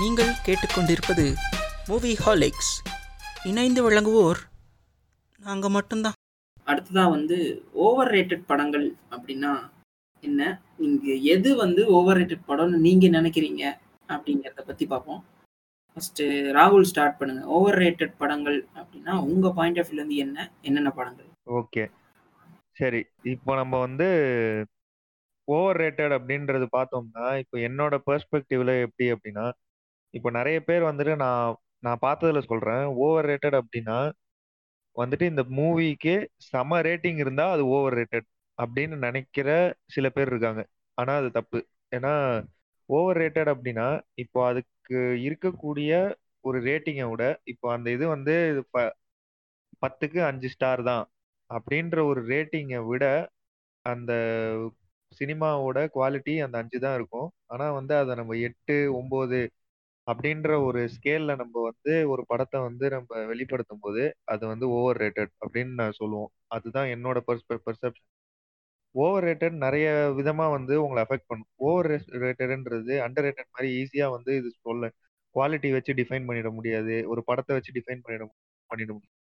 நீங்கள் கேட்டுக்கொண்டிருப்பது மூவி ஹாலிக்ஸ் இணைந்து வழங்குவோர் நாங்கள் மட்டும்தான். அடுத்ததா வந்து ஓவர் ரேட்டட் படங்கள் அப்படின்னா என்ன? நீங்க எது வந்து ஓவர் ரேட்டட் படம்னு நீங்க நினைக்கிறீங்க அப்படிங்கிறத பத்தி பார்ப்போம். ஃபர்ஸ்ட் ராகுல் ஸ்டார்ட் பண்ணுங்க. ஓவர் ரேட்டட் படங்கள் அப்படின்னா உங்க பாயிண்ட் ஆஃப் வியூல இருந்து என்ன? என்னென்ன படங்கள்? ஓகே சரி இப்போ நம்ம வந்து ஓவர் ரேட்டட் அப்படின்றது பார்த்தோம்னா இப்போ என்னோட பெர்ஸ்பெக்டிவ்ல எப்படி அப்படின்னா இப்போ நிறைய பேர் வந்துட்டு நான் நான் பார்த்ததுல சொல்றேன் ஓவர் ரேட்டட் அப்படின்னா வந்துட்டு இந்த மூவிக்கு செம ரேட்டிங் இருந்தா அது ஓவர் ரேட்டட் அப்படின்னு நினைக்கிற சில பேர் இருக்காங்க. ஆனா அது தப்பு. ஏன்னா ஓவர் ரேட்டட் அப்படின்னா இப்போ அதுக்கு இருக்கக்கூடிய ஒரு ரேட்டிங்கை விட இப்போ அந்த இது வந்து ப- பத்துக்கு அஞ்சு ஸ்டார் தான் அப்படின்ற ஒரு ரேட்டிங்கை விட அந்த சினிமாவோட குவாலிட்டி அந்த அஞ்சு தான் இருக்கும். ஆனா வந்து அதை நம்ம எட்டு ஒன்பது அப்படின்ற ஒரு ஸ்கேல்ல நம்ம வந்து ஒரு படத்தை வந்து நம்ம வெளிப்படுத்தும் போது அது வந்து ஓவர் ரேட்டட் அப்படின்னு நான் சொல்லுவோம். அதுதான் என்னோட பெர்செப்ஷன் ஓவர் ரேட்டட் நிறைய விதமா வந்து உங்களை அஃபெக்ட் பண்ணும். ஓவர் ரேட்டட்ன்றது அண்டர் ரேட்டட் மாதிரி ஈஸியா வந்து இது சொல்ல குவாலிட்டி வச்சு டிஃபைன் பண்ணிட முடியாது. ஒரு படத்தை வச்சு டிஃபைன் பண்ணிட பண்ணிட முடியும்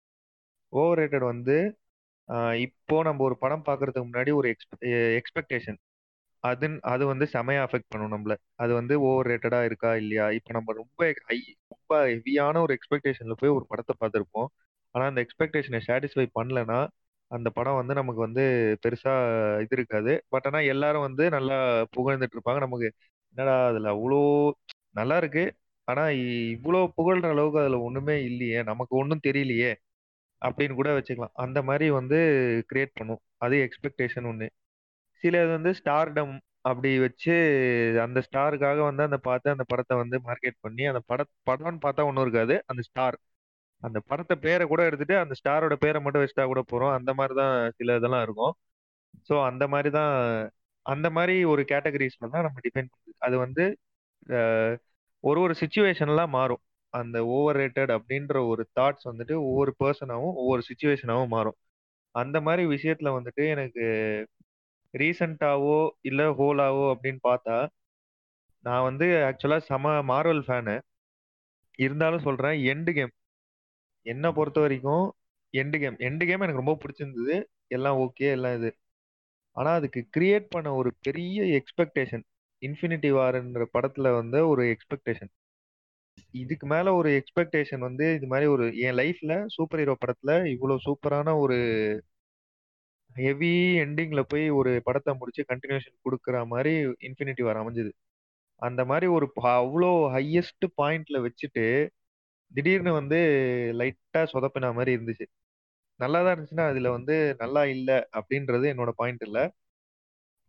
ஓவர் ரேட்டட் வந்து இப்போ நம்ம ஒரு படம் பார்க்கறதுக்கு முன்னாடி ஒரு எக்ஸ்பெக்டேஷன் அது அது வந்து செமையா அஃபெக்ட் பண்ணும் நம்மள. அது வந்து ஓவர் ரேட்டடா இருக்கா இல்லையா? இப்போ நம்ம ரொம்ப ஹை ரொம்ப ஹெவியான ஒரு எக்ஸ்பெக்டேஷன்ல போய் ஒரு படத்தை பார்த்துருப்போம். ஆனா அந்த எக்ஸ்பெக்டேஷனை சாட்டிஸ்ஃபை பண்ணலன்னா அந்த படம் வந்து நமக்கு வந்து பெருசா இது இருக்காது. பட் ஆனா எல்லாரும் வந்து நல்லா புகழ்ந்துட்டு இருப்பாங்க. நமக்கு என்னடா அதுல அவ்வளோ நல்லா இருக்கு. ஆனா இவ்வளோ புகழ்ற அளவுக்கு அதுல ஒண்ணுமே இல்லையே. நமக்கு ஒன்றும் தெரியலையே அப்படின்னு கூட வச்சுக்கலாம். அந்த மாதிரி வந்து கிரியேட் பண்ணும். அது எக்ஸ்பெக்டேஷன் ஒன்று சிலது வந்து ஸ்டார்டம் அப்படி வச்சு அந்த ஸ்டாருக்காக வந்து அந்த பார்த்து அந்த படத்தை வந்து மார்க்கெட் பண்ணி அந்த பட படம்னு பார்த்தா ஒன்றும் இருக்காது. அந்த ஸ்டார் அந்த படத்தை பேரை கூட எடுத்துட்டு அந்த ஸ்டாரோட பேரை மட்டும் வச்சுட்டா கூட போகிறோம் அந்த மாதிரி தான் சில இதெல்லாம் இருக்கும். ஸோ அந்த மாதிரி தான் அந்த மாதிரி ஒரு கேட்டகரிஸ்ல தான் நம்ம டிபெண்ட் பண்ணுது அது வந்து ஒரு ஒரு சுச்சுவேஷன்லாம் மாறும். அந்த ஓவர் ரேட்டட் அப்படின்ற ஒரு தாட்ஸ் வந்துட்டு ஒவ்வொரு பர்சனாகவும் ஒவ்வொரு சுச்சுவேஷனாகவும் மாறும். அந்த மாதிரி விஷயத்துல வந்துட்டு எனக்கு ரீசெண்டாவோ இல்ல ஹோலாவோ அப்படின்னு பார்த்தா நான் வந்து ஆக்சுவலா செம மார்வல் ஃபேனு இருந்தாலும் சொல்றேன் எண்டு கேம் என்னை பொறுத்த வரைக்கும் எண்டு கேம் எண்டு கேம் எனக்கு ரொம்ப பிடிச்சிருந்தது. எல்லாம் ஓகே எல்லாம் இது. ஆனா அதுக்கு கிரியேட் பண்ண ஒரு பெரிய எக்ஸ்பெக்டேஷன் இன்ஃபினிட்டி வார்ன்ற படத்துல வந்து ஒரு எக்ஸ்பெக்டேஷன் இதுக்கு மேல ஒரு எக்ஸ்பெக்டேஷன் வந்து இது மாதிரி ஒரு என் லைஃப்ல சூப்பர் ஹீரோ படத்துல இவ்வளவு சூப்பரான ஒரு ஹெவி எண்டிங்ல போய் ஒரு படத்தை முடிச்சு கண்டினியூஷன் கொடுக்குற மாதிரி இன்ஃபினிட்டி வார் அமைஞ்சது. அந்த மாதிரி ஒரு அவ்வளோ ஹையஸ்ட் பாயிண்ட்ல வச்சுட்டு திடீர்னு வந்து லைட்டா சொதப்பின மாதிரி இருந்துச்சு. நல்லா தான் இருந்துச்சுன்னா அதுல வந்து நல்லா இல்லை அப்படின்றது என்னோட பாயிண்ட் இல்லை.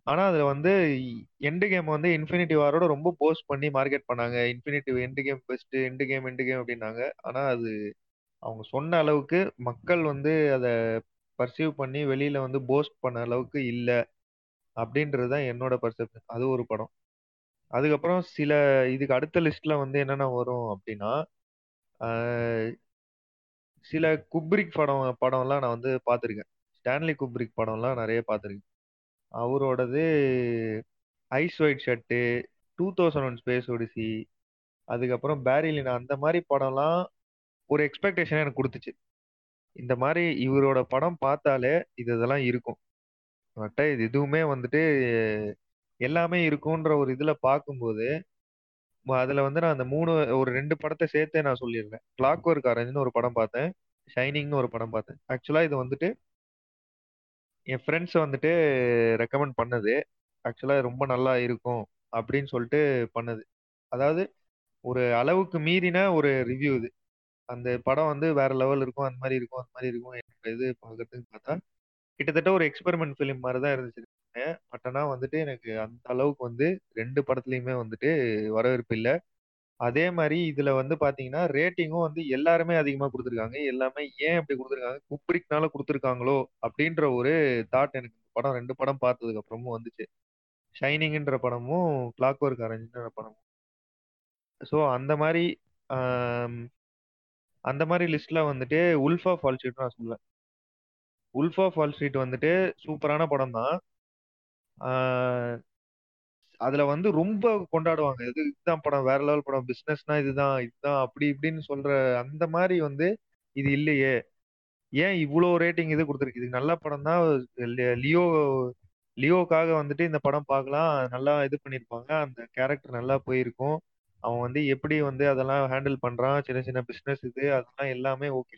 ஆனா அதுல வந்து எண்டு கேம் வந்து இன்ஃபினிட்டி வாரோட ரொம்ப போஸ்ட் பண்ணி மார்க்கெட் பண்ணாங்க. Infinity end game best end game end game அப்படின்னாங்க. ஆனா அது அவங்க சொன்ன அளவுக்கு மக்கள் வந்து அதை பர்சீவ் பண்ணி வெளியில வந்து போஸ்ட் பண்ண அளவுக்கு இல்ல அப்படின்றது தான் என்னோட பர்செப்ஷன் அது ஒரு படம். அதுக்கப்புறம் சில இதுக்கு அடுத்த லிஸ்ட்ல வந்து என்னென்ன வரும் அப்படின்னா சில குப்ரிக் படம் படம்லாம் நான் வந்து பார்த்துருக்கேன். ஸ்டான்லி குப்ரிக் படம்லாம் நிறைய பார்த்துருக்கேன். அவரோடது eyes wide shut two thousand one space odyssey அதுக்கப்புறம் பேரிலினா அந்த மாதிரி படம்லாம் ஒரு எக்ஸ்பெக்டேஷனே எனக்கு கொடுத்துச்சு. இந்த மாதிரி இவரோட படம் பார்த்தாலே இது இதெல்லாம் இருக்கும். பட் இது எதுவுமே வந்துட்டு எல்லாமே இருக்கும்ன்ற ஒரு இதுல பார்க்கும்போது ம- அதுல வந்து நான் அந்த மூணு ஒரு ரெண்டு படத்தை சேர்த்தே நான் சொல்லியிருந்தேன் கிளாக் ஒர்க் அரேஞ்ச்னு ஒரு படம் பார்த்தேன். ஷைனிங்னு ஒரு படம் பார்த்தேன். ஆக்சுவலா இது வந்துட்டு என் ஃப்ரெண்ட்ஸ் வந்துட்டு ரெக்கமெண்ட் பண்ணது. ஆக்சுவலா ரொம்ப நல்லா இருக்கும் அப்படின்னு சொல்லிட்டு பண்ணது. அதாவது ஒரு அளவுக்கு மீறின ஒரு ரிவ்யூ இது. அந்த படம் வந்து வேற லெவல் இருக்கும். அந்த மாதிரி இருக்கும். அந்த மாதிரி இருக்கும் என்னோட இது பார்க்கறதுக்கு பார்த்தா கிட்டத்தட்ட ஒரு எக்ஸ்பெரிமெண்ட் ஃபிலிம் மாதிரி தான் இருந்துச்சு. பட் ஆனால் வந்துட்டு எனக்கு அந்த அளவுக்கு வந்து ரெண்டு படத்துலையுமே வந்துட்டு வரவேற்பு இல்லை. அதே மாதிரி இதுல வந்து பாத்தீங்கன்னா ரேட்டிங்கும் வந்து எல்லாருமே அதிகமா கொடுத்துருக்காங்க. எல்லாமே ஏன் அப்படி கொடுத்துருக்காங்க? குப்ரிக்னால கொடுத்துருக்காங்களோ அப்படின்ற ஒரு தாட் எனக்கு இந்த படம் ரெண்டு படம் பார்த்ததுக்கு அப்புறமும் வந்துச்சு. ஷைனிங்ன்ற படமும் கிளாக் ஒர்க் அரேஞ்சுன்ற படமும். ஸோ அந்த மாதிரி அந்த மாதிரி லிஸ்ட்ல வந்துட்டு உல்ஃபா ஃபால் ஸ்ட்ரீட் நான் சொல்லுவேன். உல்ஃபா ஃபால் ஸ்ட்ரீட் வந்துட்டு சூப்பரான படம் தான் அதுல வந்து ரொம்ப கொண்டாடுவாங்க. இது இதுதான் படம் வேற லெவல் படம் பிசினஸ்னா இதுதான் இதுதான் அப்படி இப்படின்னு சொல்ற அந்த மாதிரி வந்து இது இல்லையே. ஏன் இவ்வளோ ரேட்டிங் இது கொடுத்துருக்கு? இது நல்ல படம் தான் லியோ லியோக்காக வந்துட்டு இந்த படம் பார்க்கலாம். நல்லா இது பண்ணியிருப்பாங்க. அந்த கேரக்டர் நல்லா போயிருக்கும். அவன் வந்து எப்படி வந்து அதெல்லாம் ஹேண்டில் பண்றான்? சின்ன சின்ன பிசினஸ் இது அதெல்லாம் எல்லாமே ஓகே.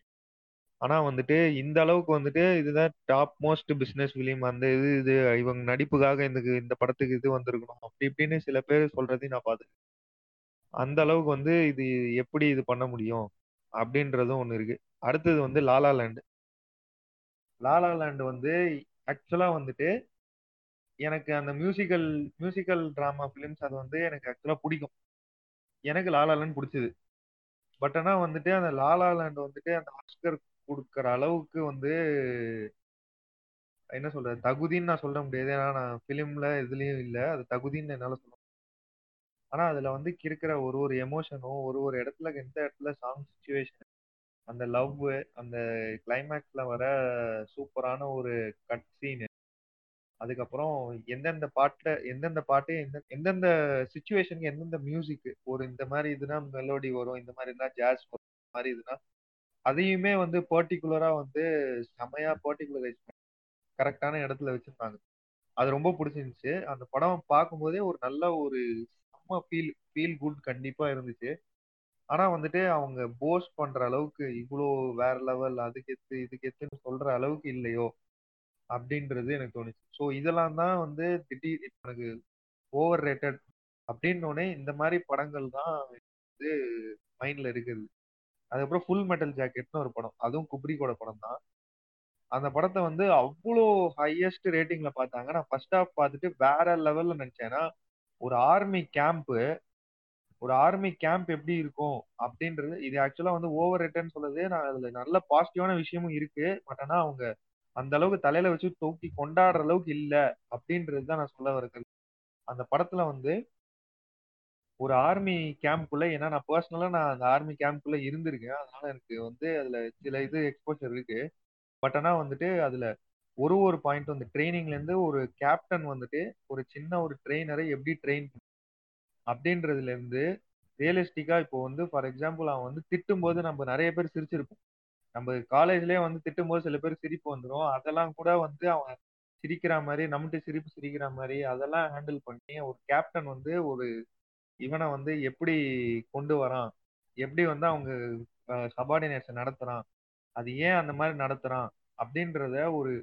ஆனா வந்துட்டு இந்த அளவுக்கு வந்துட்டு இதுதான் டாப் மோஸ்ட் பிசினஸ் ஃபிலிம் அந்த இது இது இவங்க நடிப்புக்காக இந்த இந்த படத்துக்கு இது வந்திருக்கணும். அப்படி இப்படின்னு சில பேர் சொல்றதையும் நான் பார்த்துருக்கேன் அந்த அளவுக்கு வந்து இது எப்படி இது பண்ண முடியும்? அப்படின்றதும் ஒன்று இருக்கு. அடுத்தது வந்து லாலா லேண்டு லாலா லேண்டு வந்து ஆக்சுவலா வந்துட்டு எனக்கு அந்த மியூசிக்கல் மியூசிக்கல் ட்ராமா ஃபிலிம்ஸ் அது வந்து எனக்கு ஆக்சுவலா பிடிக்கும். எனக்கு லாலாலன் பிடிச்சது. பட் ஆனால் வந்துட்டு அந்த லாலாலேண்ட் வந்துட்டு அந்த ஆஸ்கர் கொடுக்குற அளவுக்கு வந்து என்ன சொல்றது? தகுதின்னு நான் சொல்ல முடியாது. ஏன்னா நான் ஃபிலிம்ல இதுலயும் இல்லை. அது தகுதின்னு என்னால் சொல்ல ஆனா அதுல வந்து இருக்கிற ஒரு ஒரு எமோஷனும் ஒரு ஒரு இடத்துல எந்த இடத்துல சாங் சுச்சுவேஷன் அந்த லவ் அந்த கிளைமேக்ஸ்ல வர சூப்பரான ஒரு கட் சீனு அதுக்கப்புறம் எந்தெந்த பாட்டுல எந்தெந்த பாட்டு எந்த எந்தெந்த சுச்சுவேஷனுக்கு எந்தெந்த மியூசிக் ஒரு இந்த மாதிரி இதுனா மெலோடி வரும் இந்த மாதிரி இருந்தா ஜாஸ் வரும் இந்த மாதிரி இதுனா அதையுமே வந்து பர்டிகுலரா வந்து செமையா பர்டிகுலரைஸ் கரெக்டான இடத்துல வச்சிருந்தாங்க. அது ரொம்ப பிடிச்சிருந்துச்சு. அந்த படம் பார்க்கும்போதே ஒரு நல்ல ஒரு செம்ம ஃபீல் ஃபீல் குட் கண்டிப்பா இருந்துச்சு. ஆனா வந்துட்டு அவங்க போஸ்ட் பண்ற அளவுக்கு இவ்வளோ வேற லெவல் அதுக்கு எத்து இதுக்கு எத்துன்னு சொல்ற அளவுக்கு இல்லையோ அப்படின்றது எனக்கு தோணுச்சு. ஸோ இதெல்லாம் தான் வந்து திடீர் எனக்கு ஓவர் ரேட்டட் அப்படின்னோடனே இந்த மாதிரி படங்கள் தான் வந்து மைண்ட்ல இருக்குது. அதுக்கப்புறம் ஃபுல் மெட்டல் ஜாக்கெட்னு ஒரு படம். அதுவும் குப்ரிக்கோட படம் தான். அந்த படத்தை வந்து அவ்வளோ ஹையஸ்ட் ரேட்டிங்ல பார்த்தாங்க. நான் ஃபர்ஸ்ட் ஹாஃப் பார்த்துட்டு வேற லெவல்ல நினைச்சேன்னா ஒரு ஆர்மி கேம்ப்பு ஒரு ஆர்மி கேம்ப் எப்படி இருக்கும் அப்படின்றது இது ஆக்சுவலா வந்து ஓவர் ரேட்டட்னு சொல்லுது நான் அதுல நல்ல பாசிட்டிவான விஷயமும் இருக்கு. பட் ஆனா அவங்க அந்த அளவுக்கு தலையில வச்சு தூக்கி கொண்டாடுற அளவுக்கு இல்ல அப்படின்றது தான் நான் சொல்ல வருகிறது அந்த படத்துல வந்து ஒரு ஆர்மி கேம்ப்குள்ள ஏன்னா நான் பர்சனலா நான் அந்த ஆர்மி கேம்ப்குள்ள இருந்திருக்கேன். அதனால எனக்கு வந்து அதுல சில இது எக்ஸ்போஷர் இருக்கு. பட் ஆனா வந்துட்டு அதுல ஒரு ஒரு பாயிண்ட் வந்து ட்ரைனிங்ல இருந்து ஒரு கேப்டன் வந்துட்டு ஒரு சின்ன ஒரு ட்ரெயினரை எப்படி ட்ரெயின் அப்படின்றதுல இருந்து ரியலிஸ்டிக்கா இப்போ வந்து ஃபார் எக்ஸாம்பிள் அவன் வந்து திட்டும் போது நம்ம நிறைய பேர் சிரிச்சிருப்போம். நம்ம காலேஜ்லயே வந்து திட்டும் போது சில பேர் சிரிப்பு வந்துடும் அதெல்லாம் கூட வந்து அவன் சிரிக்கிற மாதிரி நம்மகிட்ட சிரிப்பு சிரிக்கிற மாதிரி அதெல்லாம் ஹேண்டில் பண்ணி ஒரு கேப்டன் வந்து ஒரு இவனை வந்து எப்படி கொண்டு வரான்? எப்படி வந்து அவங்க சபார்டினேட்ஸை நடத்துறான்? அது ஏன் அந்த மாதிரி நடத்துறான்? அப்படின்றத ஒரு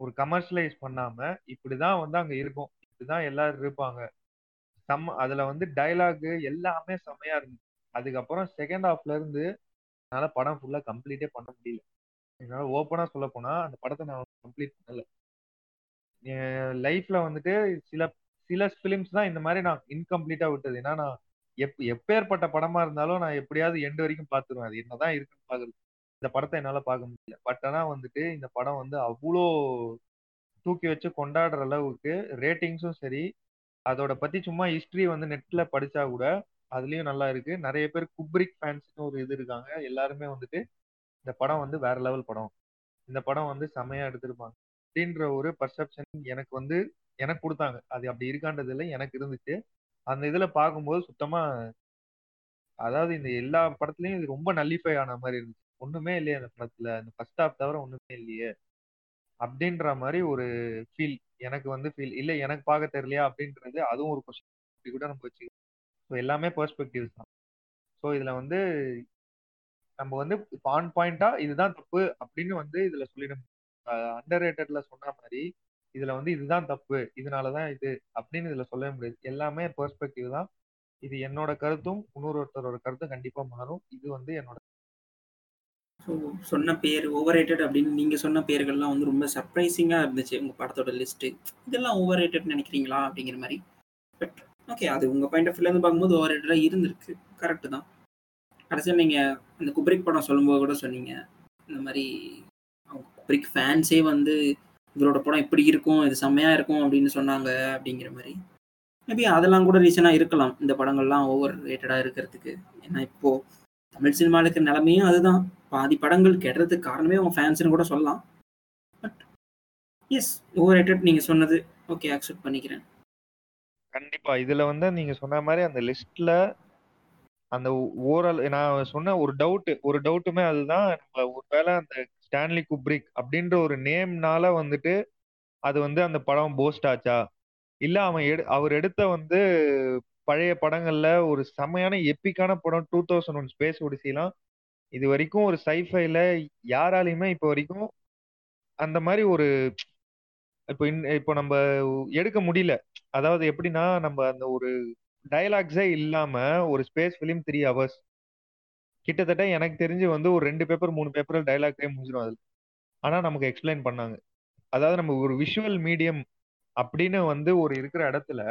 ஒரு கமர்ஷியலைஸ் பண்ணாம இப்படிதான் வந்து அங்க இருக்கும். இப்படிதான் எல்லாரும் இருப்பாங்க. சம் அதுல வந்து டைலாகு எல்லாமே செம்மையா இருந்துச்சு அதுக்கப்புறம் செகண்ட் ஹாஃப்ல இருந்து என்னால படம் ஃபுல்லா கம்ப்ளீட்டே பண்ண முடியல. என்னால ஓப்பனா சொல்ல போனா அந்த படத்தை நான் கம்ப்ளீட் பண்ணல. லைஃப்ல வந்துட்டு சில சில ஃபிலிம்ஸ் தான் இந்த மாதிரி நான் இன்கம்ப்ளீட்டா விட்டது. ஏன்னா நான் எப் எப்பேற்பட்ட படமா இருந்தாலும் நான் எப்படியாவது எண்டு வரைக்கும் பார்த்துருவேன். அது என்னதான் இருக்குன்னு பாக்குறது இந்த படத்தை என்னால பார்க்க முடியல. பட் ஆனா வந்துட்டு இந்த படம் வந்து அவ்வளோ தூக்கி வச்சு கொண்டாடுற அளவுக்கு ரேட்டிங்ஸும் சரி அதோட பத்தி சும்மா ஹிஸ்டரி வந்து நெட்ல படிச்சா கூட அதுலயும் நல்லா இருக்கு. நிறைய பேர் குப்ரிக் ஃபேன்ஸ்னு ஒரு இது இருக்காங்க. எல்லாருமே வந்துட்டு இந்த படம் வந்து வேற லெவல் படம். இந்த படம் வந்து செமையா எடுத்திருப்பாங்க. அப்படின்ற ஒரு பர்செப்ஷன் எனக்கு வந்து எனக்கு கொடுத்தாங்க. அது அப்படி இருக்கான்றது இல்லை எனக்கு இருந்துச்சு. அந்த இதுல பார்க்கும்போது சுத்தமா அதாவது இந்த எல்லா படத்துலயும் இது ரொம்ப நல்லிஃபை ஆன மாதிரி இருந்துச்சு. ஒண்ணுமே இல்லையே அந்த படத்துல. இந்த ஃபர்ஸ்ட் ஹாஃப் தவிர ஒண்ணுமே இல்லையே. அப்படின்ற மாதிரி ஒரு ஃபீல் எனக்கு வந்து ஃபீல் இல்லை எனக்கு பார்க்க தெரியலையா அப்படின்றது அதுவும் ஒரு கொஸ்டின் அப்படி கூட நம்ம வச்சு ஸோ எல்லாமே பெர்ஸ்பெக்டிவ்ஸ் தான். ஸோ இதில் வந்து நம்ம வந்து ஆன் பாயிண்டா இதுதான் தப்பு அப்படின்னு வந்து இதில் சொல்லிட அண்டர் ரேட்டட்ல சொன்ன மாதிரி இதில் வந்து இதுதான் தப்பு இதனாலதான் இது அப்படின்னு இதில் சொல்லவே முடியாது. எல்லாமே பெர்ஸ்பெக்டிவ் தான். இது என்னோட கருத்தும் இன்னொருத்தரோட கருத்தும் கண்டிப்பாக மாறும். இது வந்து என்னோட ஸோ சொன்ன பேர் ஓவர் ரேட்டட் அப்படின்னு நீங்கள் சொன்ன பேர்கள்லாம் வந்து ரொம்ப சர்ப்ரைசிங்காக இருந்துச்சு உங்கள் படத்தோட லிஸ்ட்டு இதெல்லாம் ஓவர் ரேட்டட் நினைக்கிறீங்களா அப்படிங்கிற மாதிரி? பட் ஓகே அது உங்கள் பாயிண்ட் ஆஃப் வியூலேருந்து பார்க்கும்போது ஓவர் ரேட்டடாக இருந்திருக்கு. கரெக்டு தான். கடைசியாக நீங்கள் அந்த குப்ரிக் படம் சொல்லும்போது கூட சொன்னீங்க. இந்த மாதிரி அவங்க குப்ரிக் ஃபேன்ஸே வந்து இவரோட படம் இப்படி இருக்கும் இது செம்மையாக இருக்கும் அப்படின்னு சொன்னாங்க அப்படிங்கிற மாதிரி. மேபி அதெல்லாம் கூட ரீசனாக இருக்கலாம். இந்த படங்கள்லாம் ஓவர் ரேட்டடாக இருக்கிறதுக்கு. ஏன்னா இப்போது தமிழ் சினிமாவில் இருக்கிற நிலமையும் அதுதான். பாதி படங்கள் கெடுறதுக்கு காரணமே அவங்க ஃபேன்ஸ்னு கூட சொல்லலாம். பட் எஸ் ஓவர் ரேட்டட் நீங்கள் சொன்னது. ஓகே அக்செப்ட் பண்ணிக்கிறேன். கண்டிப்பா. இதுல வந்து நீங்க சொன்ன மாதிரி அந்த லிஸ்ட்ல அந்த ஓரல் நான் சொன்ன ஒரு டவுட் ஒரு டவுட்டுமே அதுதான். நம்ம ஒருவேளை அந்த ஸ்டான்லி குப்ரிக் அப்படின்ற ஒரு நேம்னால வந்துட்டு அது வந்து அந்த படம் போஸ்ட் ஆச்சா? இல்ல அவன் எடு அவர் எடுத்த வந்து பழைய படங்கள்ல ஒரு செமையான எப்பிக்கான படம் டூ தௌசண்ட் ஒன் ஸ்பேஸ் ஒடிசிலாம் இது வரைக்கும் ஒரு சைஃபைல யாராலையுமே இப்போ வரைக்கும் அந்த மாதிரி ஒரு இப்போ இப்போ நம்ம எடுக்க முடியல. அதாவது எப்படின்னா நம்ம அந்த ஒரு டயலாக்ஸே இல்லாம ஒரு ஸ்பேஸ் ஃபிலிம் த்ரீ ஹவர்ஸ் கிட்டத்தட்ட எனக்கு தெரிஞ்சு வந்து ஒரு ரெண்டு பேப்பர் மூணு பேப்பர் டைலாக்ஸே முடிஞ்சிடும் அது ஆனால் நமக்கு எக்ஸ்பிளைன் பண்ணாங்க. அதாவது நம்ம ஒரு விஷுவல் மீடியம் அப்படின்னு வந்து ஒரு இருக்கிற இடத்துல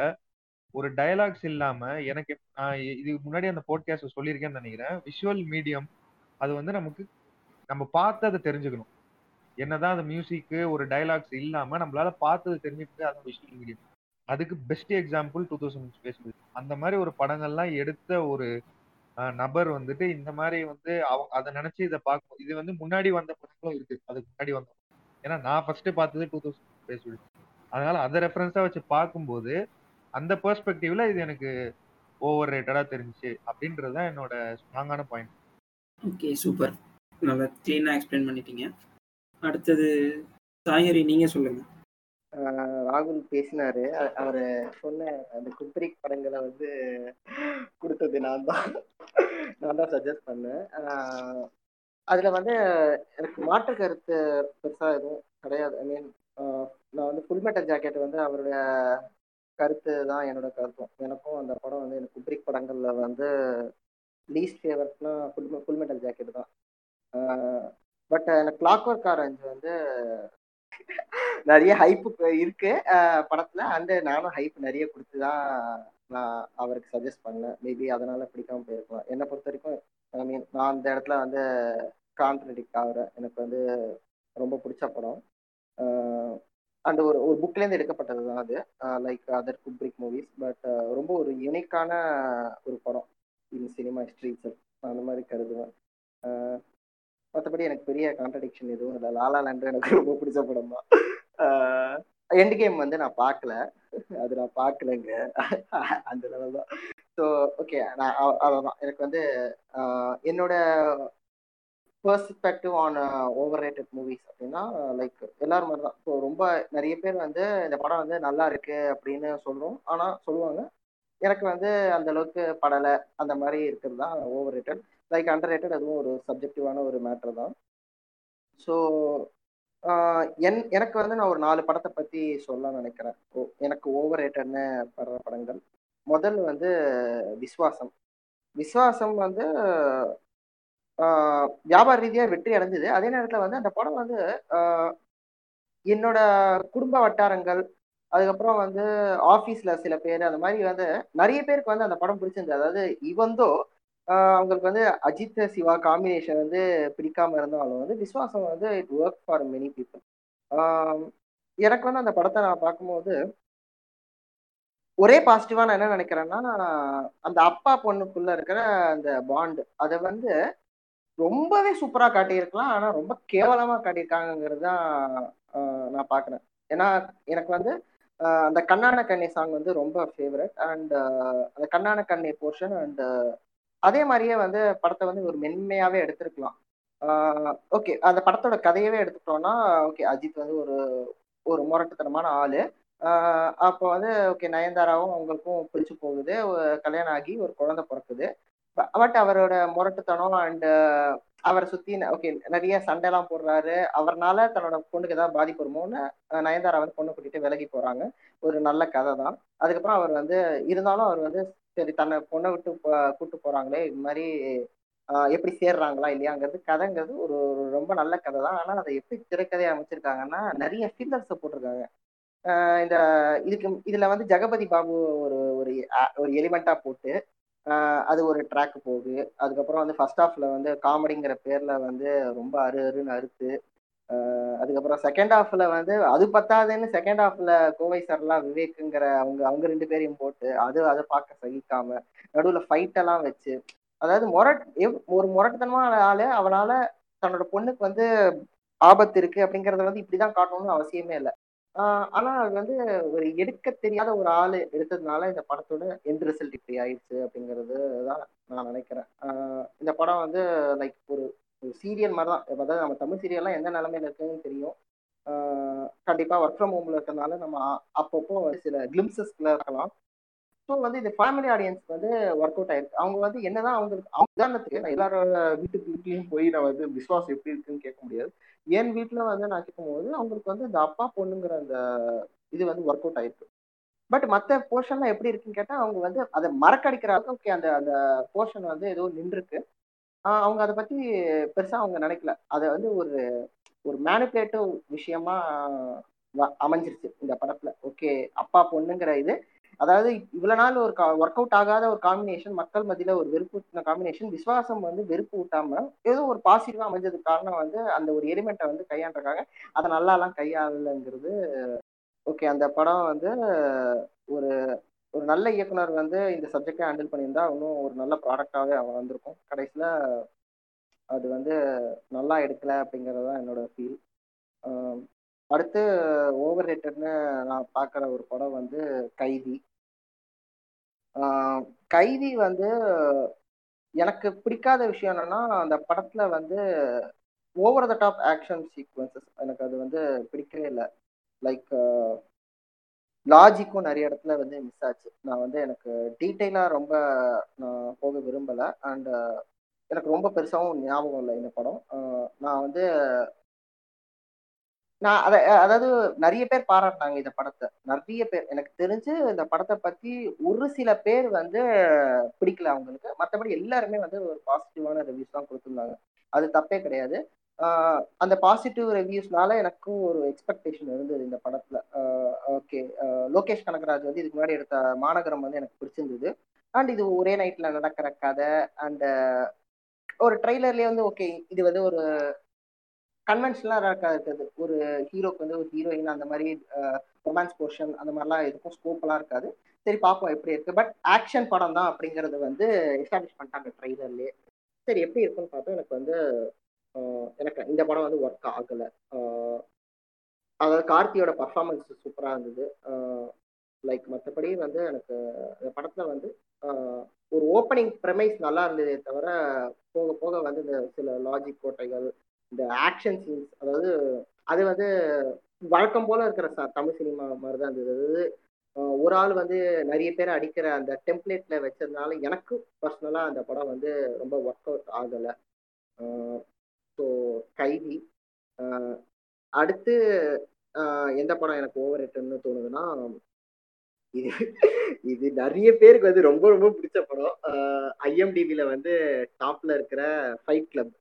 ஒரு டயலாக்ஸ் இல்லாம எனக்கு நான் இதுக்கு முன்னாடி அந்த போட்காஸ்ட் சொல்லியிருக்கேன்னு நினைக்கிறேன். விஷுவல் மீடியம் அது வந்து நமக்கு நம்ம பார்த்து அதை தெரிஞ்சுக்கணும். என்னதான் அந்த மியூசிக்கு ஒரு டைலாக்ஸ் இல்லாம நம்மளால பார்த்தது தெரிஞ்சுக்கிட்டு அதை விஷயம் முடியும் அதுக்கு best example two thousand space அந்த மாதிரி ஒரு படங்கள்லாம் எடுத்த ஒரு நபர் வந்துட்டு இந்த மாதிரி வந்து அவங்க அதை நினைச்சு இதை பார்க்கும். இது வந்து முன்னாடி வந்த படங்களும் இருக்கு. அதுக்கு முன்னாடி வந்த ஏன்னா நான் ஃபர்ஸ்ட் பார்த்தது டூ தௌசண்ட் ஸ்பேஸ் அதனால அதை ரெஃபரன்ஸா வச்சு பார்க்கும்போது அந்த பெர்ஸ்பெக்டிவ்ல இது எனக்கு ஓவர் ரேட்டடா தெரிஞ்சிச்சு அப்படின்றது தான் என்னோட ஸ்ட்ராங்கான பாயிண்ட் ஓகே சூப்பர் நல்லா க்ளீனாக எக்ஸ்பிளைன் பண்ணிட்டீங்க. அடுத்தது சாயரி நீங்க சொல்லுங்க. ராகுல் பேசினாரு. அவர் சொன்ன அந்த குப்ரிக் படங்களை வந்து கொடுத்தது நான் தான். நான் தான் சஜஸ்ட் பண்ணேன். அதுல வந்து எனக்கு மாற்று கருத்து பெருசா எதுவும் கிடையாது. ஐ மீன் நான் வந்து ஃபுல்மெட்டல் ஜாக்கெட் வந்து அவருடைய கருத்து தான் என்னோட கருத்தும். எனக்கும் அந்த படம் வந்து எனக்கு குப்ரிக் படங்கள்ல வந்து லீஸ்ட் ஃபேவரட்னா ஃபுல் ஃபுல்மெட்டல் ஜாக்கெட் தான். பட் எனக்கு கிளாக் ஒர்க் ஆரஞ்சு வந்து நிறைய ஹைப்பு இருக்கு. படத்துல. அண்ட் நானும் ஹைப் நிறைய கொடுத்து தான் நான் அவருக்கு சஜஸ்ட் பண்ணேன். மேபி அதனால பிடிக்காம போயிருக்கலாம். என்னை பொறுத்த வரைக்கும் ஐ மீன் நான் அந்த இடத்துல வந்து கான்ட்ரடிக்ட் ஆகுறேன். எனக்கு வந்து ரொம்ப பிடிச்ச படம். அண்ட் ஒரு ஒரு புக்லேருந்து எடுக்கப்பட்டது தான் அது like other Kubrick movies but ரொம்ப ஒரு யூனிக்கான ஒரு படம். இன் சினிமா ஹிஸ்ட்ரி அந்த மாதிரி கருதுவேன். மற்றபடி எனக்கு பெரிய கான்ட்ரடிக்ஷன் எதுவும் இல்லை. லாலா லேண்ட் எனக்கு ரொம்ப பிடிச்ச படம் தான் எண்ட் கேம் வந்து நான் பார்க்கல. அது நான் பார்க்கலங்க. அந்த லெவல் தான். ஸோ ஓகே நான் அவ்வளோதான் எனக்கு வந்து என்னோட perspective on overrated movies அப்படின்னா லைக் எல்லாரும் மாதிரி தான் ஸோ ரொம்ப நிறைய பேர் வந்து இந்த படம் வந்து நல்லா இருக்கு அப்படின்னு சொல்கிறோம் ஆனால் சொல்லுவாங்க. எனக்கு வந்து அந்த அளவுக்கு படலை. அந்த மாதிரி இருக்கிறது தான் overrated like underrated அதுவும் ஒரு சப்ஜெக்டிவான ஒரு மேட்ரு தான். ஸோ என் எனக்கு வந்து நான் ஒரு நாலு படத்தை பற்றி சொல்ல நினைக்கிறேன். எனக்கு ஓவர் ரேட்டட்னு படுற படங்கள். முதல் வந்து விஸ்வாசம். விஸ்வாசம் வந்து வியாபார ரீதியாக வெற்றி அடைஞ்சது. அதே நேரத்தில் வந்து அந்த படம் வந்து என்னோட குடும்ப வட்டாரங்கள் அதுக்கப்புறம் வந்து ஆஃபீஸில் சில பேர் அந்த மாதிரி வந்து நிறைய பேருக்கு வந்து அந்த படம் பிடிச்சிருந்தது. அதாவது இவந்தோ அவங்களுக்கு வந்து அஜித் சிவா காம்பினேஷன் வந்து பிடிக்காம இருந்தாலும் வந்து விஸ்வாசம் வந்து it work for many people எனக்கு வந்து அந்த படத்தை நான் பார்க்கும்போது ஒரே பாசிட்டிவா நான் என்ன நினைக்கிறேன்னா அந்த அப்பா பொண்ணுக்குள்ள இருக்கிற அந்த பாண்டு அதை வந்து ரொம்பவே சூப்பரா காட்டியிருக்கலாம். ஆனா ரொம்ப கேவலமா காட்டியிருக்காங்கிறது தான் நான் பாக்குறேன் ஏன்னா எனக்கு வந்து அந்த கண்ணான கண்ணி சாங் வந்து ரொம்ப ஃபேவரட் அண்ட் அந்த கண்ணான கண்ணி போர்ஷன் அண்ட் அதே மாதிரியே வந்து படத்தை வந்து ஒரு மென்மையாவே எடுத்திருக்கலாம். ஓகே. அந்த படத்தோட கதையவே எடுத்துட்டோம்னா ஓகே அஜித் வந்து ஒரு ஒரு முரட்டுத்தனமான ஆளு. அப்போ வந்து ஓகே நயன்தாராவும் அவங்களுக்கும் பிடிச்சு போகுது. கல்யாணம் ஆகி ஒரு குழந்தை பிறக்குது. பட் அவரோட முரட்டுத்தனம் அண்டு அவரை சுத்தி ஓகே நிறைய சண்டைலாம் போடுறாரு. அவர்னால தன்னோட பொண்ணுக்கு ஏதாவது பாதிப்பு வருமோன்னு நயன்தாரா வந்து பொண்ணு கூட்டிட்டு விலகி போறாங்க. ஒரு நல்ல கதை தான் அதுக்கப்புறம் அவர் வந்து இருந்தாலும் அவர் வந்து சரி தன்னை பொண்ணை விட்டு கூட்டு போறாங்களே இது மாதிரி எப்படி சேர்றாங்களா இல்லையாங்கிறது கதைங்கிறது ஒரு ரொம்ப நல்ல கதை தான் ஆனால் அதை எப்படி திரைக்கதையை அமைச்சிருக்காங்கன்னா நிறைய ஃபில்லர்ஸை போட்டிருக்காங்க. இந்த இதுக்கு இதுல வந்து ஜெகபதி பாபு ஒரு ஒரு ஒரு எலிமெண்டா போட்டு அது ஒரு ட்ராக் போகுது. அதுக்கப்புறம் வந்து ஃபர்ஸ்ட் ஹாஃப்ல வந்து காமெடிங்கிற பேர்ல வந்து ரொம்ப அரு அருன்னு அறுத்து அதுக்கப்புறம் செகண்ட் ஹாஃப்ல வந்து அது பத்தாதுன்னு செகண்ட் ஹாஃப்ல கோவை சர்லாம் விவேக்குங்கிற அவங்க அவங்க ரெண்டு பேரையும் போட்டு அது அதை பார்க்க சகிக்காம நடுவில் ஃபைட் எல்லாம் வச்சு அதாவது மொரட் ஒரு முரட்டுத்தனமான ஆளு அவனால தன்னோட பொண்ணுக்கு வந்து ஆபத்து இருக்கு அப்படிங்கறத வந்து இப்படிதான் காட்டணும்னு அவசியமே இல்லை. ஆனா அது வந்து ஒரு எடுக்க தெரியாத ஒரு ஆளு எடுத்ததுனால இந்த படத்தோட எண்ட் ரிசல்ட் இப்படி ஆயிடுச்சு அப்படிங்கிறது தான் நான் நினைக்கிறேன். இந்த படம் வந்து லைக் ஒரு ஒரு சீரியல் மாதிரி தான். அதாவது நம்ம தமிழ் சீரியல்லாம் எந்த நிலமையில இருக்குன்னு தெரியும். கண்டிப்பாக கண்டிப்பா ஒர்க் ஃப்ரம் ஹோம்ல இருக்கிறதுனால நம்ம அப்பப்போ சில கிளிம்சஸ்ல இருக்கலாம். ஸோ வந்து இந்த ஃபேமிலி ஆடியன்ஸ் வந்து ஒர்க் அவுட் ஆயிருக்கு. அவங்க வந்து என்னதான் அவங்களுக்கு அவங்க உதாரணத்துக்கு நான் எல்லாரோட வீட்டுக்கு வீட்லயும் போய் நான் வந்து விஸ்வாசம் எப்படி இருக்குன்னு கேட்க முடியாது. என் வீட்டில் வந்து நான் கேட்கும்போது அவங்களுக்கு வந்து இந்த அப்பா பொண்ணுங்கிற அந்த இது வந்து ஒர்க் அவுட் ஆயிருக்கு. பட் மற்ற போர்ஷன்லாம் எப்படி இருக்குன்னு கேட்டால் அவங்க வந்து அதை மறக்கடிக்கிற அளவுக்கு ஓகே அந்த அந்த போர்ஷன் வந்து ஏதோ நின்றுருக்கு. ஆஹ் அவங்க அதை பத்தி பெருசா அவங்க நினைக்கல. அதை வந்து ஒரு ஒரு மேனிப்புலேட்டிவ் விஷயமா வ- அமைஞ்சிருச்சு இந்த படத்தில். ஓகே அப்பா பொண்ணுங்கிற இது அதாவது இவ்வளவு நாள் ஒரு ஒர்க் அவுட் ஆகாத ஒரு காம்பினேஷன் மக்கள் மத்தியில ஒரு வெறுப்பு காம்பினேஷன் விசுவாசம் வந்து வெறுப்பு ஊட்டாம ஏதோ ஒரு பாசிட்டிவா அமைஞ்சதுக்கு காரணம் வந்து அந்த ஒரு எலிமெண்ட்டை வந்து கையாண்டிருக்காங்க அதை நல்லா எல்லாம் கையாளலைங்கிறது ஓகே அந்த படம் வந்து ஒரு ஒரு நல்ல இயக்குனர் வந்து இந்த சப்ஜெக்டை ஹேண்டில் பண்ணியிருந்தா இன்னும் ஒரு நல்ல ப்ராடக்டாகவே அவன் வந்திருக்கும். கடைசியில் அது வந்து நல்லா எடுக்கல அப்படிங்கிறது தான் என்னோட ஃபீல் அடுத்து ஓவர் ரேட்டட்னு நான் பார்க்குற ஒரு படம் வந்து கைதி. கைதி வந்து எனக்கு பிடிக்காத விஷயம் என்னன்னா அந்த படத்துல வந்து over the top action sequences எனக்கு அது வந்து பிடிக்கவே இல்லை. லைக் லாஜிக்கும் நிறைய இடத்துல வந்து மிஸ் ஆச்சு. நான் வந்து எனக்கு டீட்டெயிலாக ரொம்ப நான் போக விரும்பலை. அண்ட் எனக்கு ரொம்ப பெருசாகவும் ஞாபகம் இல்லை இந்த படம். நான் வந்து நான் அத அதாவது நிறைய பேர் பாராட்டினாங்க இந்த படத்தை. நிறைய பேர் எனக்கு தெரிஞ்சு இந்த படத்தை பத்தி ஒரு சில பேர் வந்து பிடிக்கல அவங்களுக்கு. மற்றபடி எல்லாருமே வந்து ஒரு பாசிட்டிவான ரிவ்யூஸ் தான் கொடுத்துருந்தாங்க. அது தப்பே கிடையாது. அந்த பாசிட்டிவ் ரிவ்யூஸ்னால எனக்கும் ஒரு எக்ஸ்பெக்டேஷன் இருந்தது இந்த படத்துல. ஓகே. லோகேஷ் கனகராஜ் வந்து இதுக்கு முன்னாடி எடுத்த மாநகரம் வந்து எனக்கு பிடிச்சிருந்தது. அண்ட் இது ஒரே நைட்ல நடக்கிற கதை. அண்ட் ஒரு ட்ரெய்லர்லயே வந்து ஓகே இது வந்து ஒரு கன்வென்ஷனலாக இருக்காது. ஒரு ஹீரோக்கு வந்து ஒரு ஹீரோயின் அந்த மாதிரி ரொமான்ஸ் போர்ஷன் அந்த மாதிரிலாம் எதுக்கும் ஸ்கோப்லாம் இருக்காது. சரி பார்ப்போம் எப்படி இருக்கு. பட் ஆக்ஷன் படம் தான் அப்படிங்கிறது வந்து எஸ்டாப்ளிஷ் பண்ணிட்டாங்க ட்ரைலர்லேயே சரி எப்படி இருக்குன்னு பார்த்தா எனக்கு வந்து எனக்கு இந்த படம் வந்து ஒர்க் ஆகலை. அதாவது கார்த்தியோட பர்ஃபார்மன்ஸ் சூப்பராக இருந்தது. லைக் மற்றபடி வந்து எனக்கு இந்த படத்தில் வந்து ஒரு ஓப்பனிங் ப்ரெமைஸ் நல்லா இருந்ததே தவிர போக போக வந்து இந்த சில லாஜிக் கோட்டைகள் இந்த ஆக்ஷன் சீன்ஸ் அதாவது அது வந்து வழக்கம் போல இருக்கிற ச தமிழ் சினிமா மாதிரி தான் இருந்தது. அதாவது ஒரு ஆள் வந்து நிறைய பேர் அடிக்கிற அந்த டெம்ப்ளேட்ல வச்சதுனால எனக்கு பர்சனலாக அந்த படம் வந்து ரொம்ப ஒர்க் அவுட் ஆகலை. ஸோ கைதி. அடுத்து எந்த படம் எனக்கு ஓவர் ரேட்டுன்னு தோணுதுன்னா இது இது நிறைய பேருக்கு வந்து ரொம்ப ரொம்ப பிடிச்ச படம். ஐஎம்டிபியில் வந்து டாப்ல இருக்கிற ஃபைட் கிளப்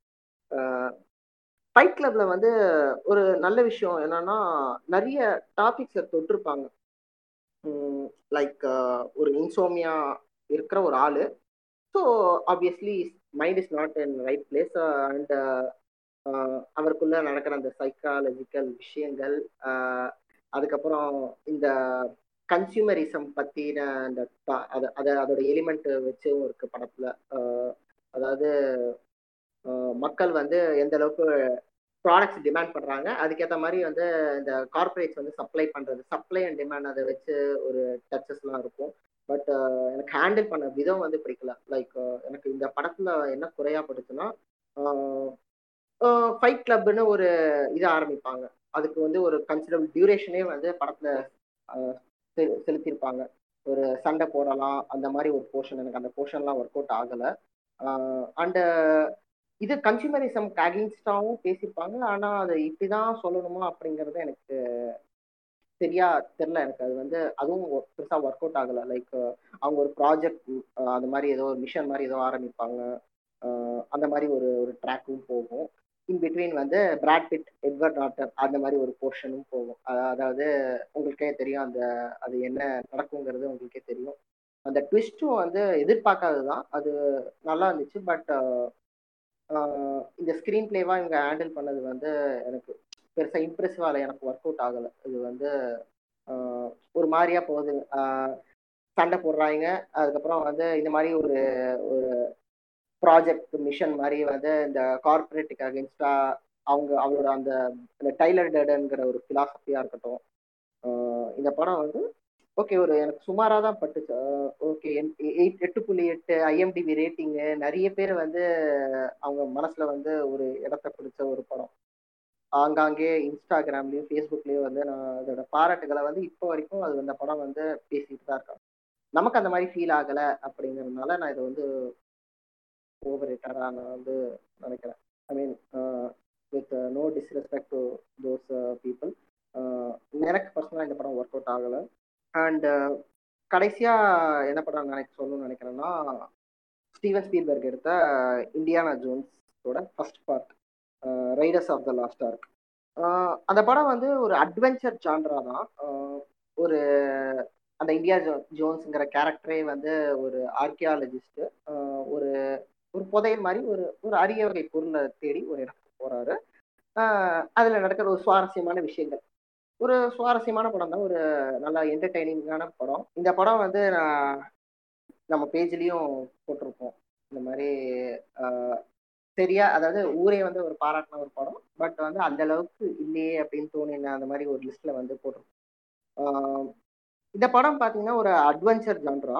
ஃபைட் கிளப்ல வந்து ஒரு நல்ல விஷயம் என்னன்னா நிறைய டாபிக்ஸை தொட்டிருப்பாங்க. லைக் ஒரு இன்சோமியா இருக்கிற ஒரு ஆளு. So obviously mind is not in right place and அவருக்குள்ள நடக்கிற அந்த சைக்காலஜிக்கல் விஷயங்கள் அதுக்கப்புறம் இந்த கன்சியூமரிசம் பற்றின அந்த அதை அதை அதோட எலிமெண்ட் வச்சும் இருக்கு படத்தில். அதாவது மக்கள் வந்து எந்த அளவுக்கு ப்ராடக்ட்ஸ் டிமாண்ட் பண்ணுறாங்க அதுக்கேற்ற மாதிரி வந்து இந்த கார்பரேட்ஸ் வந்து சப்ளை பண்ணுறது சப்ளை அண்ட் டிமாண்ட் அதை வச்சு ஒரு டச்சஸ்லாம் இருக்கும். பட் எனக்கு ஹேண்டில் பண்ண விதம் வந்து பிடிக்கல. லைக் எனக்கு இந்த படத்தில் என்ன குறையா பட்டுச்சுன்னா ஃபைட் கிளப்னு ஒரு இது ஆரம்பிப்பாங்க. அதுக்கு வந்து ஒரு கன்சிடபிள் டியூரேஷனே வந்து படத்தில் செலுத்தியிருப்பாங்க. ஒரு சண்டை போடலாம் அந்த மாதிரி ஒரு போர்ஷன் எனக்கு அந்த போர்ஷன்லாம் ஒர்க் அவுட் ஆகலை. அண்டு இது கன்சியூமரிசம்க்கு அகெயின்ஸ்டாகவும் பேசியிருப்பாங்க. ஆனால் அதை இப்படிதான் சொல்லணுமா அப்படிங்கிறது எனக்கு சரியா தெரில எனக்கு அது வந்து அதுவும் பெருசாக ஒர்க் அவுட் ஆகலை. லைக் அவங்க ஒரு ப்ராஜெக்ட் அந்த மாதிரி ஏதோ ஒரு மிஷன் மாதிரி ஏதோ ஆரம்பிப்பாங்க. அந்த மாதிரி ஒரு ஒரு ட்ராக்கும் போகும். இன் பிட்வீன் வந்து பிராட் பிட் எட்வர்ட் நாட்டர் அந்த மாதிரி ஒரு போர்ஷனும் போகும். அதாவது உங்களுக்கே தெரியும் அந்த அது என்ன நடக்குங்கிறது உங்களுக்கே தெரியும். அந்த ட்விஸ்ட்டும் வந்து எதிர்பார்க்காது தான் அது நல்லா இருந்துச்சு. பட் இந்த ஸ்க்ரீன் பிளேவா இவங்க ஹேண்டில் பண்ணது வந்து எனக்கு பெருசாக இம்ப்ரெசிவா இல்லை. எனக்கு ஒர்க் அவுட் ஆகலை. இது வந்து ஒரு மாதிரியா போகுது. சண்டை போடுறாங்க. அதுக்கப்புறம் வந்து இந்த மாதிரி ஒரு ஒரு ப்ராஜெக்ட் மிஷன் மாதிரி வந்து இந்த கார்பரேட்டுக்கு அகேன்ஸ்டா அவங்க அவங்களோட அந்த டைலர் டேடுங்கிற ஒரு ஃபிலாசபியா இருக்கட்டும். இந்த படம் வந்து ஓகே ஒரு எனக்கு சுமாராக தான் பட்டுச்சு ஓகே எயிட் எட்டு புள்ளி எட்டு ஐஎம்டிபி ரேட்டிங்கு நிறைய பேர் வந்து அவங்க மனசுல வந்து ஒரு இடத்த பிடிச்ச ஒரு படம். ஆங்காங்கே இன்ஸ்டாகிராம்லயும் ஃபேஸ்புக்லயும் வந்து நான் அதோட பாராட்டுகளை வந்து இப்போ வரைக்கும் அது அந்த படம் வந்து பேசிட்டு தான் இருக்காங்க நமக்கு அந்த மாதிரி ஃபீல் ஆகலை அப்படிங்கிறதுனால நான் இதை வந்து ஓவர் நான் வந்து நினைக்கிறேன். I mean with no disrespect to those people எனக்கு பர்சனலாக இந்த படம் ஒர்க் அவுட் ஆகலை. அண்ட் கடைசியாக என்ன படம் நினைக்க சொல்லணும்னு நினைக்கிறேன்னா ஸ்டீவன் ஸ்பீல்பர்க் எடுத்த Indiana ஜோன்ஸோட first part raiders of the lost ark அந்த படம் வந்து ஒரு அட்வென்ச்சர் ஜான்ரா தான். ஒரு அந்த இந்தியா ஜோ ஜோன்ஸுங்கிற கேரக்டரே வந்து ஒரு ஆர்கியாலஜிஸ்ட்டு ஒரு ஒரு புதையல் மாதிரி ஒரு ஒரு அரிய வகை பொருளை தேடி ஒரு இடத்துக்கு போகிறாரு அதில் நடக்கிற ஒரு சுவாரஸ்யமான விஷயங்கள். ஒரு சுவாரஸ்யமான படம் தான் ஒரு நல்லா என்டர்டைனிங்கான படம். இந்த படம் வந்து நான் நம்ம பேஜ்லேயும் போட்டிருப்போம். இந்த மாதிரி சரியா அதாவது ஊரே வந்து ஒரு பாராட்டின ஒரு படம். பட் வந்து அந்த அளவுக்கு இல்லையே அப்படின்னு தோணின அந்த மாதிரி ஒரு லிஸ்ட்ல வந்து போட்டிருக்கோம் இந்த படம் பார்த்தீங்கன்னா ஒரு adventure genre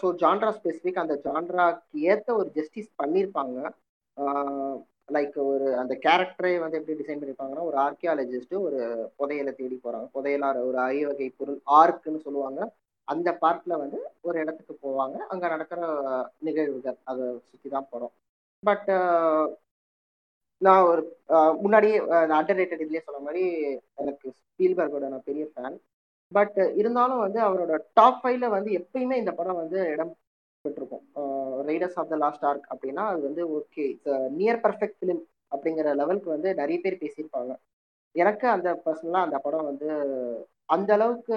so genre specific அந்த ஜான்ராக்கு ஏற்ற ஒரு ஜஸ்டிஸ் பண்ணியிருப்பாங்க லைக் ஒரு அந்த கேரக்டரே வந்து எப்படி டிசைன் பண்ணியிருப்பாங்கன்னா ஒரு ஆர்கியாலஜிஸ்ட் ஒரு புதையலை தேடி போகிறாங்க புதையலார் ஒரு ஐவகை வகை பொருள் ஆர்க்குன்னு சொல்லுவாங்க. அந்த பார்ட்ல வந்து ஒரு இடத்துக்கு போவாங்க. அங்கே நடக்கிற நிகழ்வுகள் அதை சுற்றி தான் படம் பட் நான் ஒரு முன்னாடியே அண்டர் ரேட்டட் இதுலேயே சொன்ன மாதிரி எனக்கு ஸ்பீல்பர்கோட நான் பெரிய ஃபேன் பட் இருந்தாலும் வந்து அவரோட டாப் ஃபைவ்ல வந்து எப்பயுமே இந்த படம் வந்து இடம் இருக்கும் raiders of the lost ark அப்படின்னா அது வந்து ஓகே நியர் பர்ஃபெக்ட் ஃபிலிம் அப்படிங்கிற லெவலுக்கு வந்து நிறைய பேர் பேசியிருப்பாங்க. எனக்கு அந்த பர்சனலாக அந்த படம் வந்து அந்த அளவுக்கு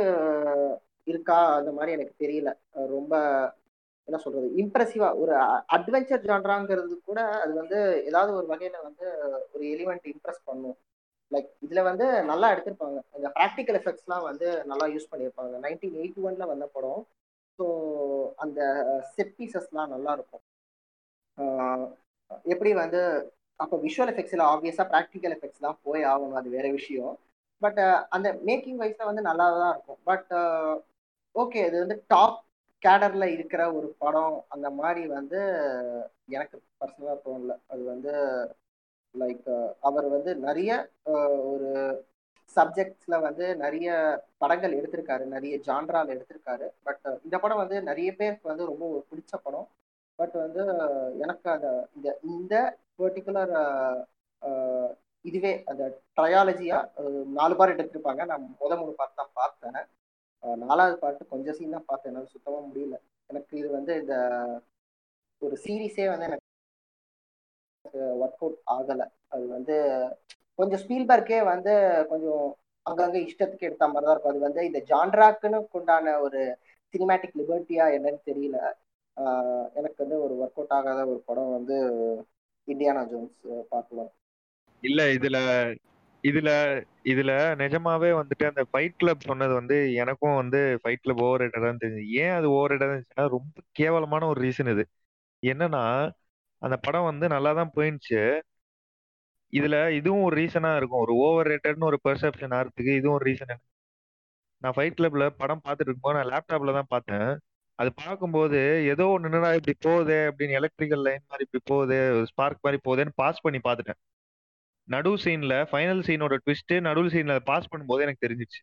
இருக்கா? அந்த மாதிரி எனக்கு தெரியல. ரொம்ப என்ன சொல்றது? இம்ப்ரெசிவா ஒரு அட்வென்ச்சர் ஜான்றாங்கிறது கூட அது வந்து ஏதாவது ஒரு வகையில வந்து ஒரு எலிமெண்ட் இம்ப்ரெஸ் பண்ணும். லைக் இதுல வந்து நல்லா எடுத்திருப்பாங்க. இந்த ப்ராக்டிக்கல் எஃபெக்ட்ஸ்லாம் வந்து நல்லா யூஸ் பண்ணியிருப்பாங்க. நைன்டீன் எயிட்டி ஒன்ல வந்த படம். ஸோ அந்த செட் பீசஸ்லாம் நல்லா இருக்கும் எப்படி வந்து அப்போ விஷுவல் எஃபெக்ட்ஸில் ஆப்வியஸாக ப்ராக்டிக்கல் எஃபெக்ட்ஸ் தான் போய் ஆகணும் அது வேற விஷயம். பட் அந்த மேக்கிங் வைஸில் வந்து நல்லா தான் இருக்கும். பட் ஓகே இது வந்து டாப் கேடரில் இருக்கிற ஒரு படம் அந்த மாதிரி வந்து எனக்கு பர்சனலாக தோணல. அது வந்து லைக் அவர் வந்து நிறைய ஒரு சப்ஜெக்ட்ஸ்ல வந்து நிறைய படங்கள் எடுத்திருக்காரு நிறைய ஜான்ரால எடுத்திருக்காரு. பட் இந்த படம் வந்து நிறைய பேருக்கு வந்து ரொம்ப ஒரு பிடிச்ச படம். பட் வந்து எனக்கு அந்த இந்த இந்த பர்டிகுலர் இதுவே அந்த ட்ரையாலஜியா நாலு பார் எடுத்திருப்பாங்க. நான் முத மூணு பார்த்து தான் பார்த்தேன். நாலாவது பார்ட்டு கொஞ்சம் சீன் தான் பார்த்தேன். என்னால் சுத்தமாக முடியல. எனக்கு இது வந்து இந்த ஒரு சீரீஸே வந்து எனக்கு ஒர்க் அவுட் ஆகலை. அது வந்து கொஞ்சம் ஸ்பீல்பர்க்கே வந்து கொஞ்சம் அங்கங்கே இஷ்டத்துக்கு எடுத்த மாதிரி தான் இருக்கும். அது வந்து இந்த ஜான்ராக்குன்னு உண்டான ஒரு சினிமேட்டிக் லிபர்ட்டியா என்னன்னு தெரியல. எனக்கு வந்து ஒரு ஒர்க் அவுட் ஆகாத ஒரு படம் வந்து இந்தியானா ஜோன்ஸ் பார்க்கலாம். இல்ல இதுல இதுல இதுல நிஜமாவே வந்துட்டு அந்த ஃபைட் கிளப் சொன்னது வந்து எனக்கும் வந்து ஃபைட் கிளப் ஓவர் ரேட்டடா தெரிஞ்சு ஏன் அது ஓவர் ரேட்டடா இருந்துச்சுன்னா ரொம்ப கேவலமான ஒரு ரீசன் இது. என்னன்னா அந்த படம் வந்து நல்லா தான் போயிடுச்சு இதுல இதுவும் ஒரு ரீசனா இருக்கும். ஒரு ஓவர் ரேட்டட்னு ஒரு பெர்செப்ஷன் ஆகிறதுக்கு இதுவும் ஒரு ரீசன் நான் ஃபைட் கிளப்ல படம் பார்த்துட்டு இருக்கும்போது நான் லேப்டாப்ல தான் பார்த்தேன். அது பார்க்கும்போது ஏதோ ஒன்று இப்படி போகுது அப்படின்னு எலக்ட்ரிக்கல் லைன் மாதிரி இப்படி போகுது ஸ்பார்க் மாதிரி போகுதுன்னு பாஸ் பண்ணி பார்த்துட்டேன். நடு சீன்ல ஃபைனல் சீனோட ட்விஸ்ட் நடுவு சீன்ல பாஸ் பண்ணும்போது எனக்கு தெரிஞ்சிச்சு.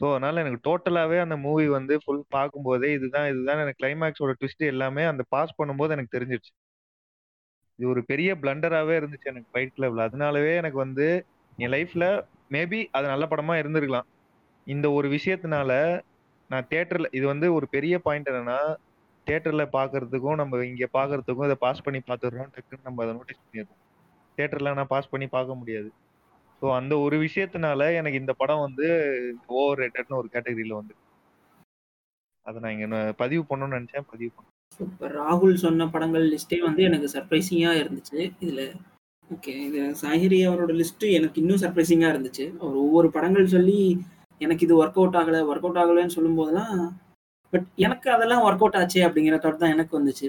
ஸோ அதனால எனக்கு டோட்டலாகவே அந்த மூவி வந்து ஃபுல் பார்க்கும்போதே இதுதான் இதுதான் எனக்கு கிளைமேக்ஸோட ட்விஸ்ட் எல்லாமே அந்த பாஸ் பண்ணும்போது எனக்கு தெரிஞ்சிருச்சு. இது ஒரு பெரிய பிளண்டராகவே இருந்துச்சு எனக்கு ஃபைட் கிளப்ல அதனாலவே எனக்கு வந்து என் லைஃப்ல மேபி அது நல்ல படமா இருந்திருக்கலாம். இந்த ஒரு விஷயத்தினால நான் தேட்டர்ல இது வந்து ஒரு பெரிய பாயிண்ட் என்னன்னா தேட்டர்ல பாக்குறதுக்கும் நம்ம இங்க பாக்குறதுக்கும் இதை பாஸ் பண்ணி பார்த்துடுறோம் டக்குன்னு நம்ம அதை நோட்டீஸ் பண்ணிடுறோம். தேட்டர்ல நான் பாஸ் பண்ணி பார்க்க முடியாது. ஸோ அந்த ஒரு விஷயத்தினால எனக்கு இந்த படம் வந்து ஓவர் ரேட்டட்னு ஒரு கேட்டகரியில வந்து அதை நான் இங்க பதிவு பண்ணணும்னு நினைச்சேன் பதிவு பண்ண சூப்பர் ராகுல் சொன்ன படங்கள் லிஸ்டே வந்து எனக்கு சர்ப்ரைசிங்கா இருந்துச்சு. இதில் ஓகே இது சாகிரி அவரோட லிஸ்ட்டு எனக்கு இன்னும் சர்ப்ரைசிங்கா இருந்துச்சு. அவர் ஒவ்வொரு படங்கள் சொல்லி எனக்கு இது ஒர்க் அவுட் ஆகலை ஒர்க் அவுட் ஆகலைன்னு சொல்லும்போதெல்லாம் பட் எனக்கு அதெல்லாம் ஒர்க் அவுட் ஆச்சு அப்படிங்கிற தாட் தான் எனக்கு வந்துச்சு.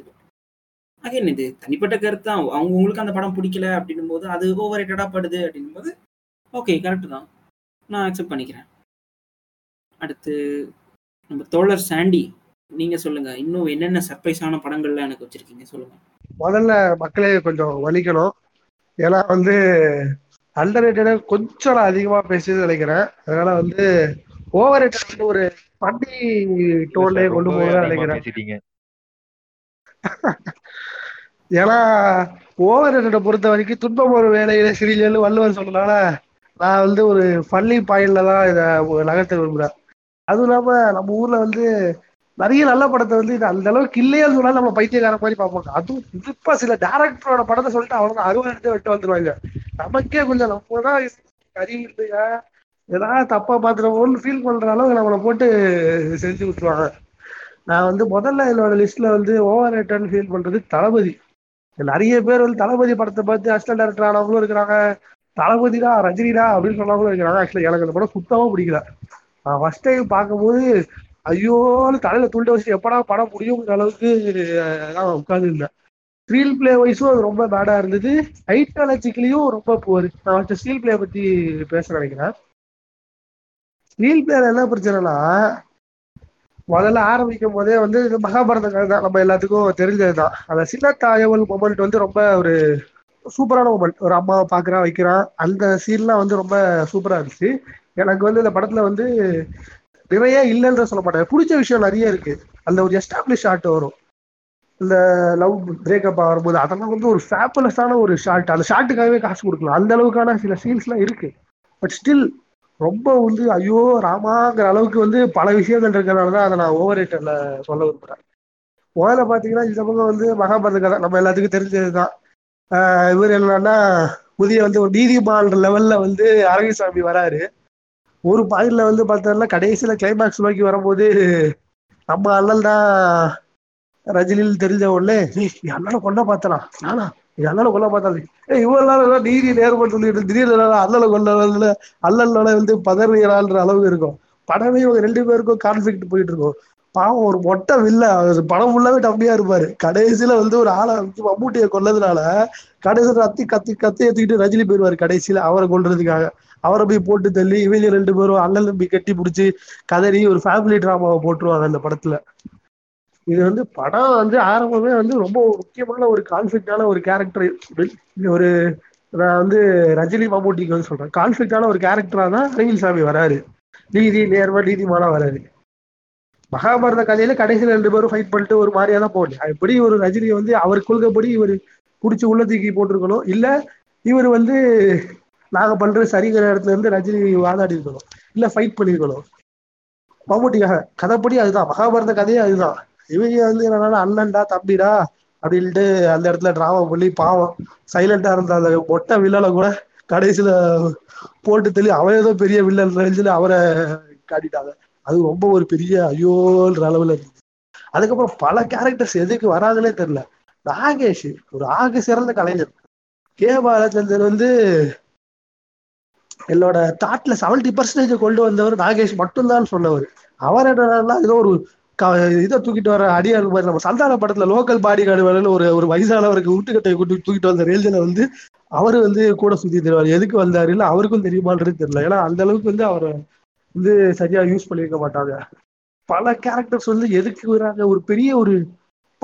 அகைன் இது தனிப்பட்ட கருத்து தான். அவங்க உங்களுக்கு அந்த படம் பிடிக்கல அப்படின்னும் போது அது ஓவர் படுது அப்படின்னும் போது ஓகே கரெக்டு தான். நான் அக்செப்ட் பண்ணிக்கிறேன். அடுத்து நம்ம தோழர் சாண்டி. நீங்க சொல்லுங்க. இன்னும் என்னென்ன சர்ப்ரைஸான படங்கள்லாம் எனக்கு வச்சிருக்கீங்க? சொல்லுங்க. முதல்ல மக்களே கொஞ்சம் வலிக்கணும். ஏன்னா வந்து அண்டர் கொஞ்சம் நான் அதிகமா பேசியது நினைக்கிறேன். அதனால வந்து ஓவர் ரேட்டட் வந்து ஒரு பண்ணி டோன்லயே கொண்டு ரொம்பவே போக அதிகமா நினைக்கிறேன். ஏன்னா ஓவர் ரேட்டட பொறுத்த வரைக்கும் துன்பம் ஒரு வேலையில சிறியல் வள்ளுவர் சொன்னனால நான் வந்து ஒரு பள்ளி பாயிண்ட்ல தான் இதை நகர்த்த விரும்புறேன். அதுவும் இல்லாம நம்ம ஊர்ல வந்து நிறைய நல்ல படத்தை வந்து இது அந்த அளவுக்கு இல்லையா சொன்னாலும் நம்ம பைத்தியக்கார மாதிரி பார்ப்பாங்க. அதுவும் இதுப்பா சில டேரக்டரோட படத்தை சொல்லிட்டு அவ்வளவு அறுபது எடுத்து விட்டு வந்துருவாங்க. நமக்கே கொஞ்சம் நம்ம தான் அறிவு இல்லையா ஏதாவது தப்பா பாத்துருவோம்னு ஃபீல் பண்ற அளவுக்கு நம்மளை போட்டு செஞ்சு விட்டுருவாங்க. நான் வந்து முதல்ல என்னோட லிஸ்ட்ல வந்து ஓவர் ரேட்டட்னு ஃபீல் பண்றது தளபதி. நிறைய பேர் வந்து தளபதி படத்தை பார்த்து அசிஸ்டன்ட் டேரக்டர் ஆனவங்களும் இருக்கிறாங்க. தளபதிடா ரஜினிடா அப்படின்னு சொன்னவங்களும் இருக்கிறாங்க. ஆக்சுவலி எனக்கு அந்த படம் சுத்தமா பிடிக்கல. நான் ஃபர்ஸ்ட் டைம் பார்க்கும்போது ஐயோன்னு தலையில துண்ட வச்சு எப்படா படம் முடியுங்கிற அளவுக்கு நான் உட்கார்ந்து இருந்தேன் ஸ்க்ரீன் பிளே வைஸும் அது ரொம்ப பேடா இருந்தது. ஐட்டாலஜிக்கலியும் ரொம்ப புவர் நான் வச்ச ஸ்க்ரீன் பிளே பத்தி பேச நினைக்கிறேன். ஸ்க்ரீன் பிளேல என்ன பிரச்சனைனா முதல்ல ஆரம்பிக்கும் போதே வந்து மகாபாரத கதை தான். நம்ம எல்லாத்துக்கும் தெரிஞ்சதுதான் அந்த சின்ன தாயவல் மொமெண்ட் வந்து ரொம்ப ஒரு சூப்பரான மொமெண்ட் ஒரு அம்மாவை பாக்குறான் வைக்கிறான். அந்த சீன்லாம் வந்து ரொம்ப சூப்பரா இருந்துச்சு. எனக்கு வந்து இந்த படத்துல வந்து நிறைய இல்லைன்ற சொல்ல மாட்டேன் பிடிச்ச விஷயம் நிறைய இருக்கு. அந்த ஒரு எஸ்டாப்ளிஷ் ஷாட் வரும். இந்த லவ் பிரேக்கப் ஆகும்போது அதெல்லாம் வந்து ஒரு ஃபேபுலஸான ஒரு ஷாட் அந்த ஷாட்டுக்காகவே காசு கொடுக்கலாம். அந்த அளவுக்கான சில சீன்ஸ்லாம் இருக்கு. பட் ஸ்டில் ரொம்ப வந்து ஐயோ ராமாங்கிற அளவுக்கு வந்து பல விஷயங்கள் இருக்கிறனால தான் அதை நான் ஓவர் ரேட்டர்ல சொல்ல விரும்புறேன். முதல்ல பார்த்தீங்கன்னா இந்த பக்கம் வந்து மகாபாரத கதை. நம்ம எல்லாத்துக்கும் தெரிஞ்சது தான். இவர் என்னன்னா புதிய வந்து ஒரு நீதிமான் லெவல்ல வந்து அரவிசாமி வராரு. ஒரு பாயிண்ட்ல வந்து பார்த்தோம்னா கடைசியில கிளைமேக்ஸ் நோக்கி வரும்போது நம்ம அண்ணன் தான் ரஜினியில் தெரிஞ்ச உடனே என் அண்ணனை கொண்டா பார்த்தனா? நானா? இது அண்ணனை கொல்ல பார்த்தாலே ஏ இவ்வளவு நாள் நீதி நேர்மன்னு சொல்லிட்டு திடீர்னு அண்ணனை கொல்ல அல்லல்னால வந்து பதறுகிறான்ற அளவுக்கு இருக்கும். படமே இவங்க ரெண்டு பேருக்கும் கான்ஃபிளிக்ட் போயிட்டு இருக்கும். பாவம் ஒரு மொட்டை வில்ல படம் ஃபுல்லாவே டம்மியா இருப்பாரு. கடைசியில வந்து ஒரு ஆளை வந்து மம்மூட்டியை கொல்லதுனால கடைசியில கத்தி கத்தி கத்தி ஏத்திக்கிட்டு ரஜினி போயிடுவாரு கடைசியில அவரை கொல்றதுக்காக அவரை போய் போட்டு தள்ளி இவங்க ரெண்டு பேரும் அண்ணன் தம்பி கட்டி பிடிச்சி கதறி ஒரு ஃபேமிலி டிராமாவை போட்டுருவாங்க அந்த படத்துல. இது வந்து படம் வந்து ஆரம்பமே வந்து ரொம்ப முக்கியமான ஒரு கான்ஃபிளிக்டான ஒரு கேரக்டர் ஒரு நான் வந்து ரஜினி மம்மூட்டிக்கு வந்து சொல்றேன். கான்ஃபிளிக்டான ஒரு கேரக்டரா தான் அரங்கில் சாமி வராரு. நீதி நேர்மை நீதிமானா வராரு. மகாபாரத கதையில கடைசியில ரெண்டு பேரும் ஃபைட் பண்ணிட்டு ஒரு மாதிரியா தான் போகணும். எப்படி ஒரு ரஜினி வந்து அவர் கொள்கைப்படி இவர் புடிச்சு உள்ள தூக்கி போட்டிருக்கணும்? இல்ல இவர் வந்து நாங்க பண்றது சரிங்கிற இடத்துல இருந்து ரஜினி வாதாடி இருக்கணும். இல்ல ஃபைட் பண்ணிருக்கணும். மம்முட்டிக்காக கதைப்படி அதுதான். மகாபாரத கதையே அதுதான். இவங்க வந்து என்னன்னா அண்ணன்டா தம்பிடா அப்படின்ட்டு அந்த இடத்துல டிராமா பண்ணி பாவம். சைலண்டா இருந்த அந்த மொட்டை வில்லல கூட கடைசியில போட்டு தெளி அவன் ஏதோ பெரிய வில்லன் நினைச்சுன்னு அவரை காட்டிட்டாங்க. அது ரொம்ப ஒரு பெரிய ஐயோன்ற அளவுல இருந்துச்சு அதுக்கப்புறம் பல கேரக்டர்ஸ் எதுக்கு வராதுன்னே தெரியல. நாகேஷ் ஒரு ஆக சிறந்த கலைஞர். கே பாலச்சந்தர் வந்து என்னோட தாட்ல செவன்டி பர்சன்டேஜ் கொண்டு வந்தவர் நாகேஷ் மட்டும்தான் சொன்னவர். அவர் என்னன்னா ஏதோ ஒரு க- இதை தூக்கிட்டு வர அடியார் மாதிரி நம்ம சந்தான படத்துல லோக்கல் பாடி கார்டு ஒரு ஒரு வயசானவருக்கு வீட்டுக்கட்டையை கூட்டி தூக்கிட்டு வந்த ரேஞ்சில வந்து அவரு வந்து கூட சுத்தி தருவார் எதுக்கு வந்தாரு இல்ல அவருக்கும் தெரியுமான்றது தெரியல. ஏன்னா அந்த அளவுக்கு வந்து அவரை வந்து சரியா யூஸ் பண்ணிருக்க மாட்டாங்க. பல கேரக்டர்ஸ் வந்து எதுக்கு வராங்க? ஒரு பெரிய ஒரு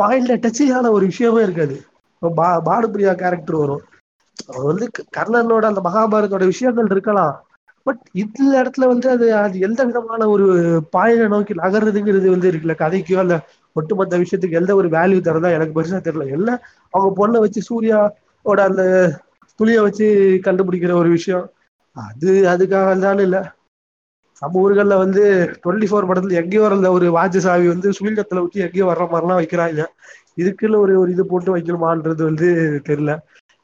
பாயிண்ட்ல டச்சிங்கான ஒரு விஷயமே இருக்காது. பா பானுபிரியா கேரக்டர் வரும். அவர் வந்து கர்ணனோட அந்த மகாபாரதோட விஷயங்கள் இருக்கலாம். பட் இந்த இடத்துல வந்து அது அது எந்த விதமான ஒரு பாயில நோக்கி நகர்றதுங்கிறது வந்து இருக்குல்ல கதைக்கோ இல்ல ஒட்டுமொத்த விஷயத்துக்கு எந்த ஒரு வேல்யூ தரதா எனக்கு பெருசா தெரியல. எல்லாம் அவங்க பொண்ணை வச்சு சூர்யாவோட அந்த துளிய வச்சு கண்டுபிடிக்கிற ஒரு விஷயம். அது அதுக்காக தான் இல்ல. நம்ம ஊர்கள்ல வந்து டுவெண்ட்டி ஃபோர் படத்துல எங்கேயோ இருந்த ஒரு வாஜசாவி சாவி வந்து சுழிங்கத்துல ஊற்றி எங்கேயோ வர்ற மாதிரிலாம் வைக்கிறாங்க. இதுக்குள்ள ஒரு ஒரு இது போட்டு வைக்கணுமான்றது வந்து தெரியல.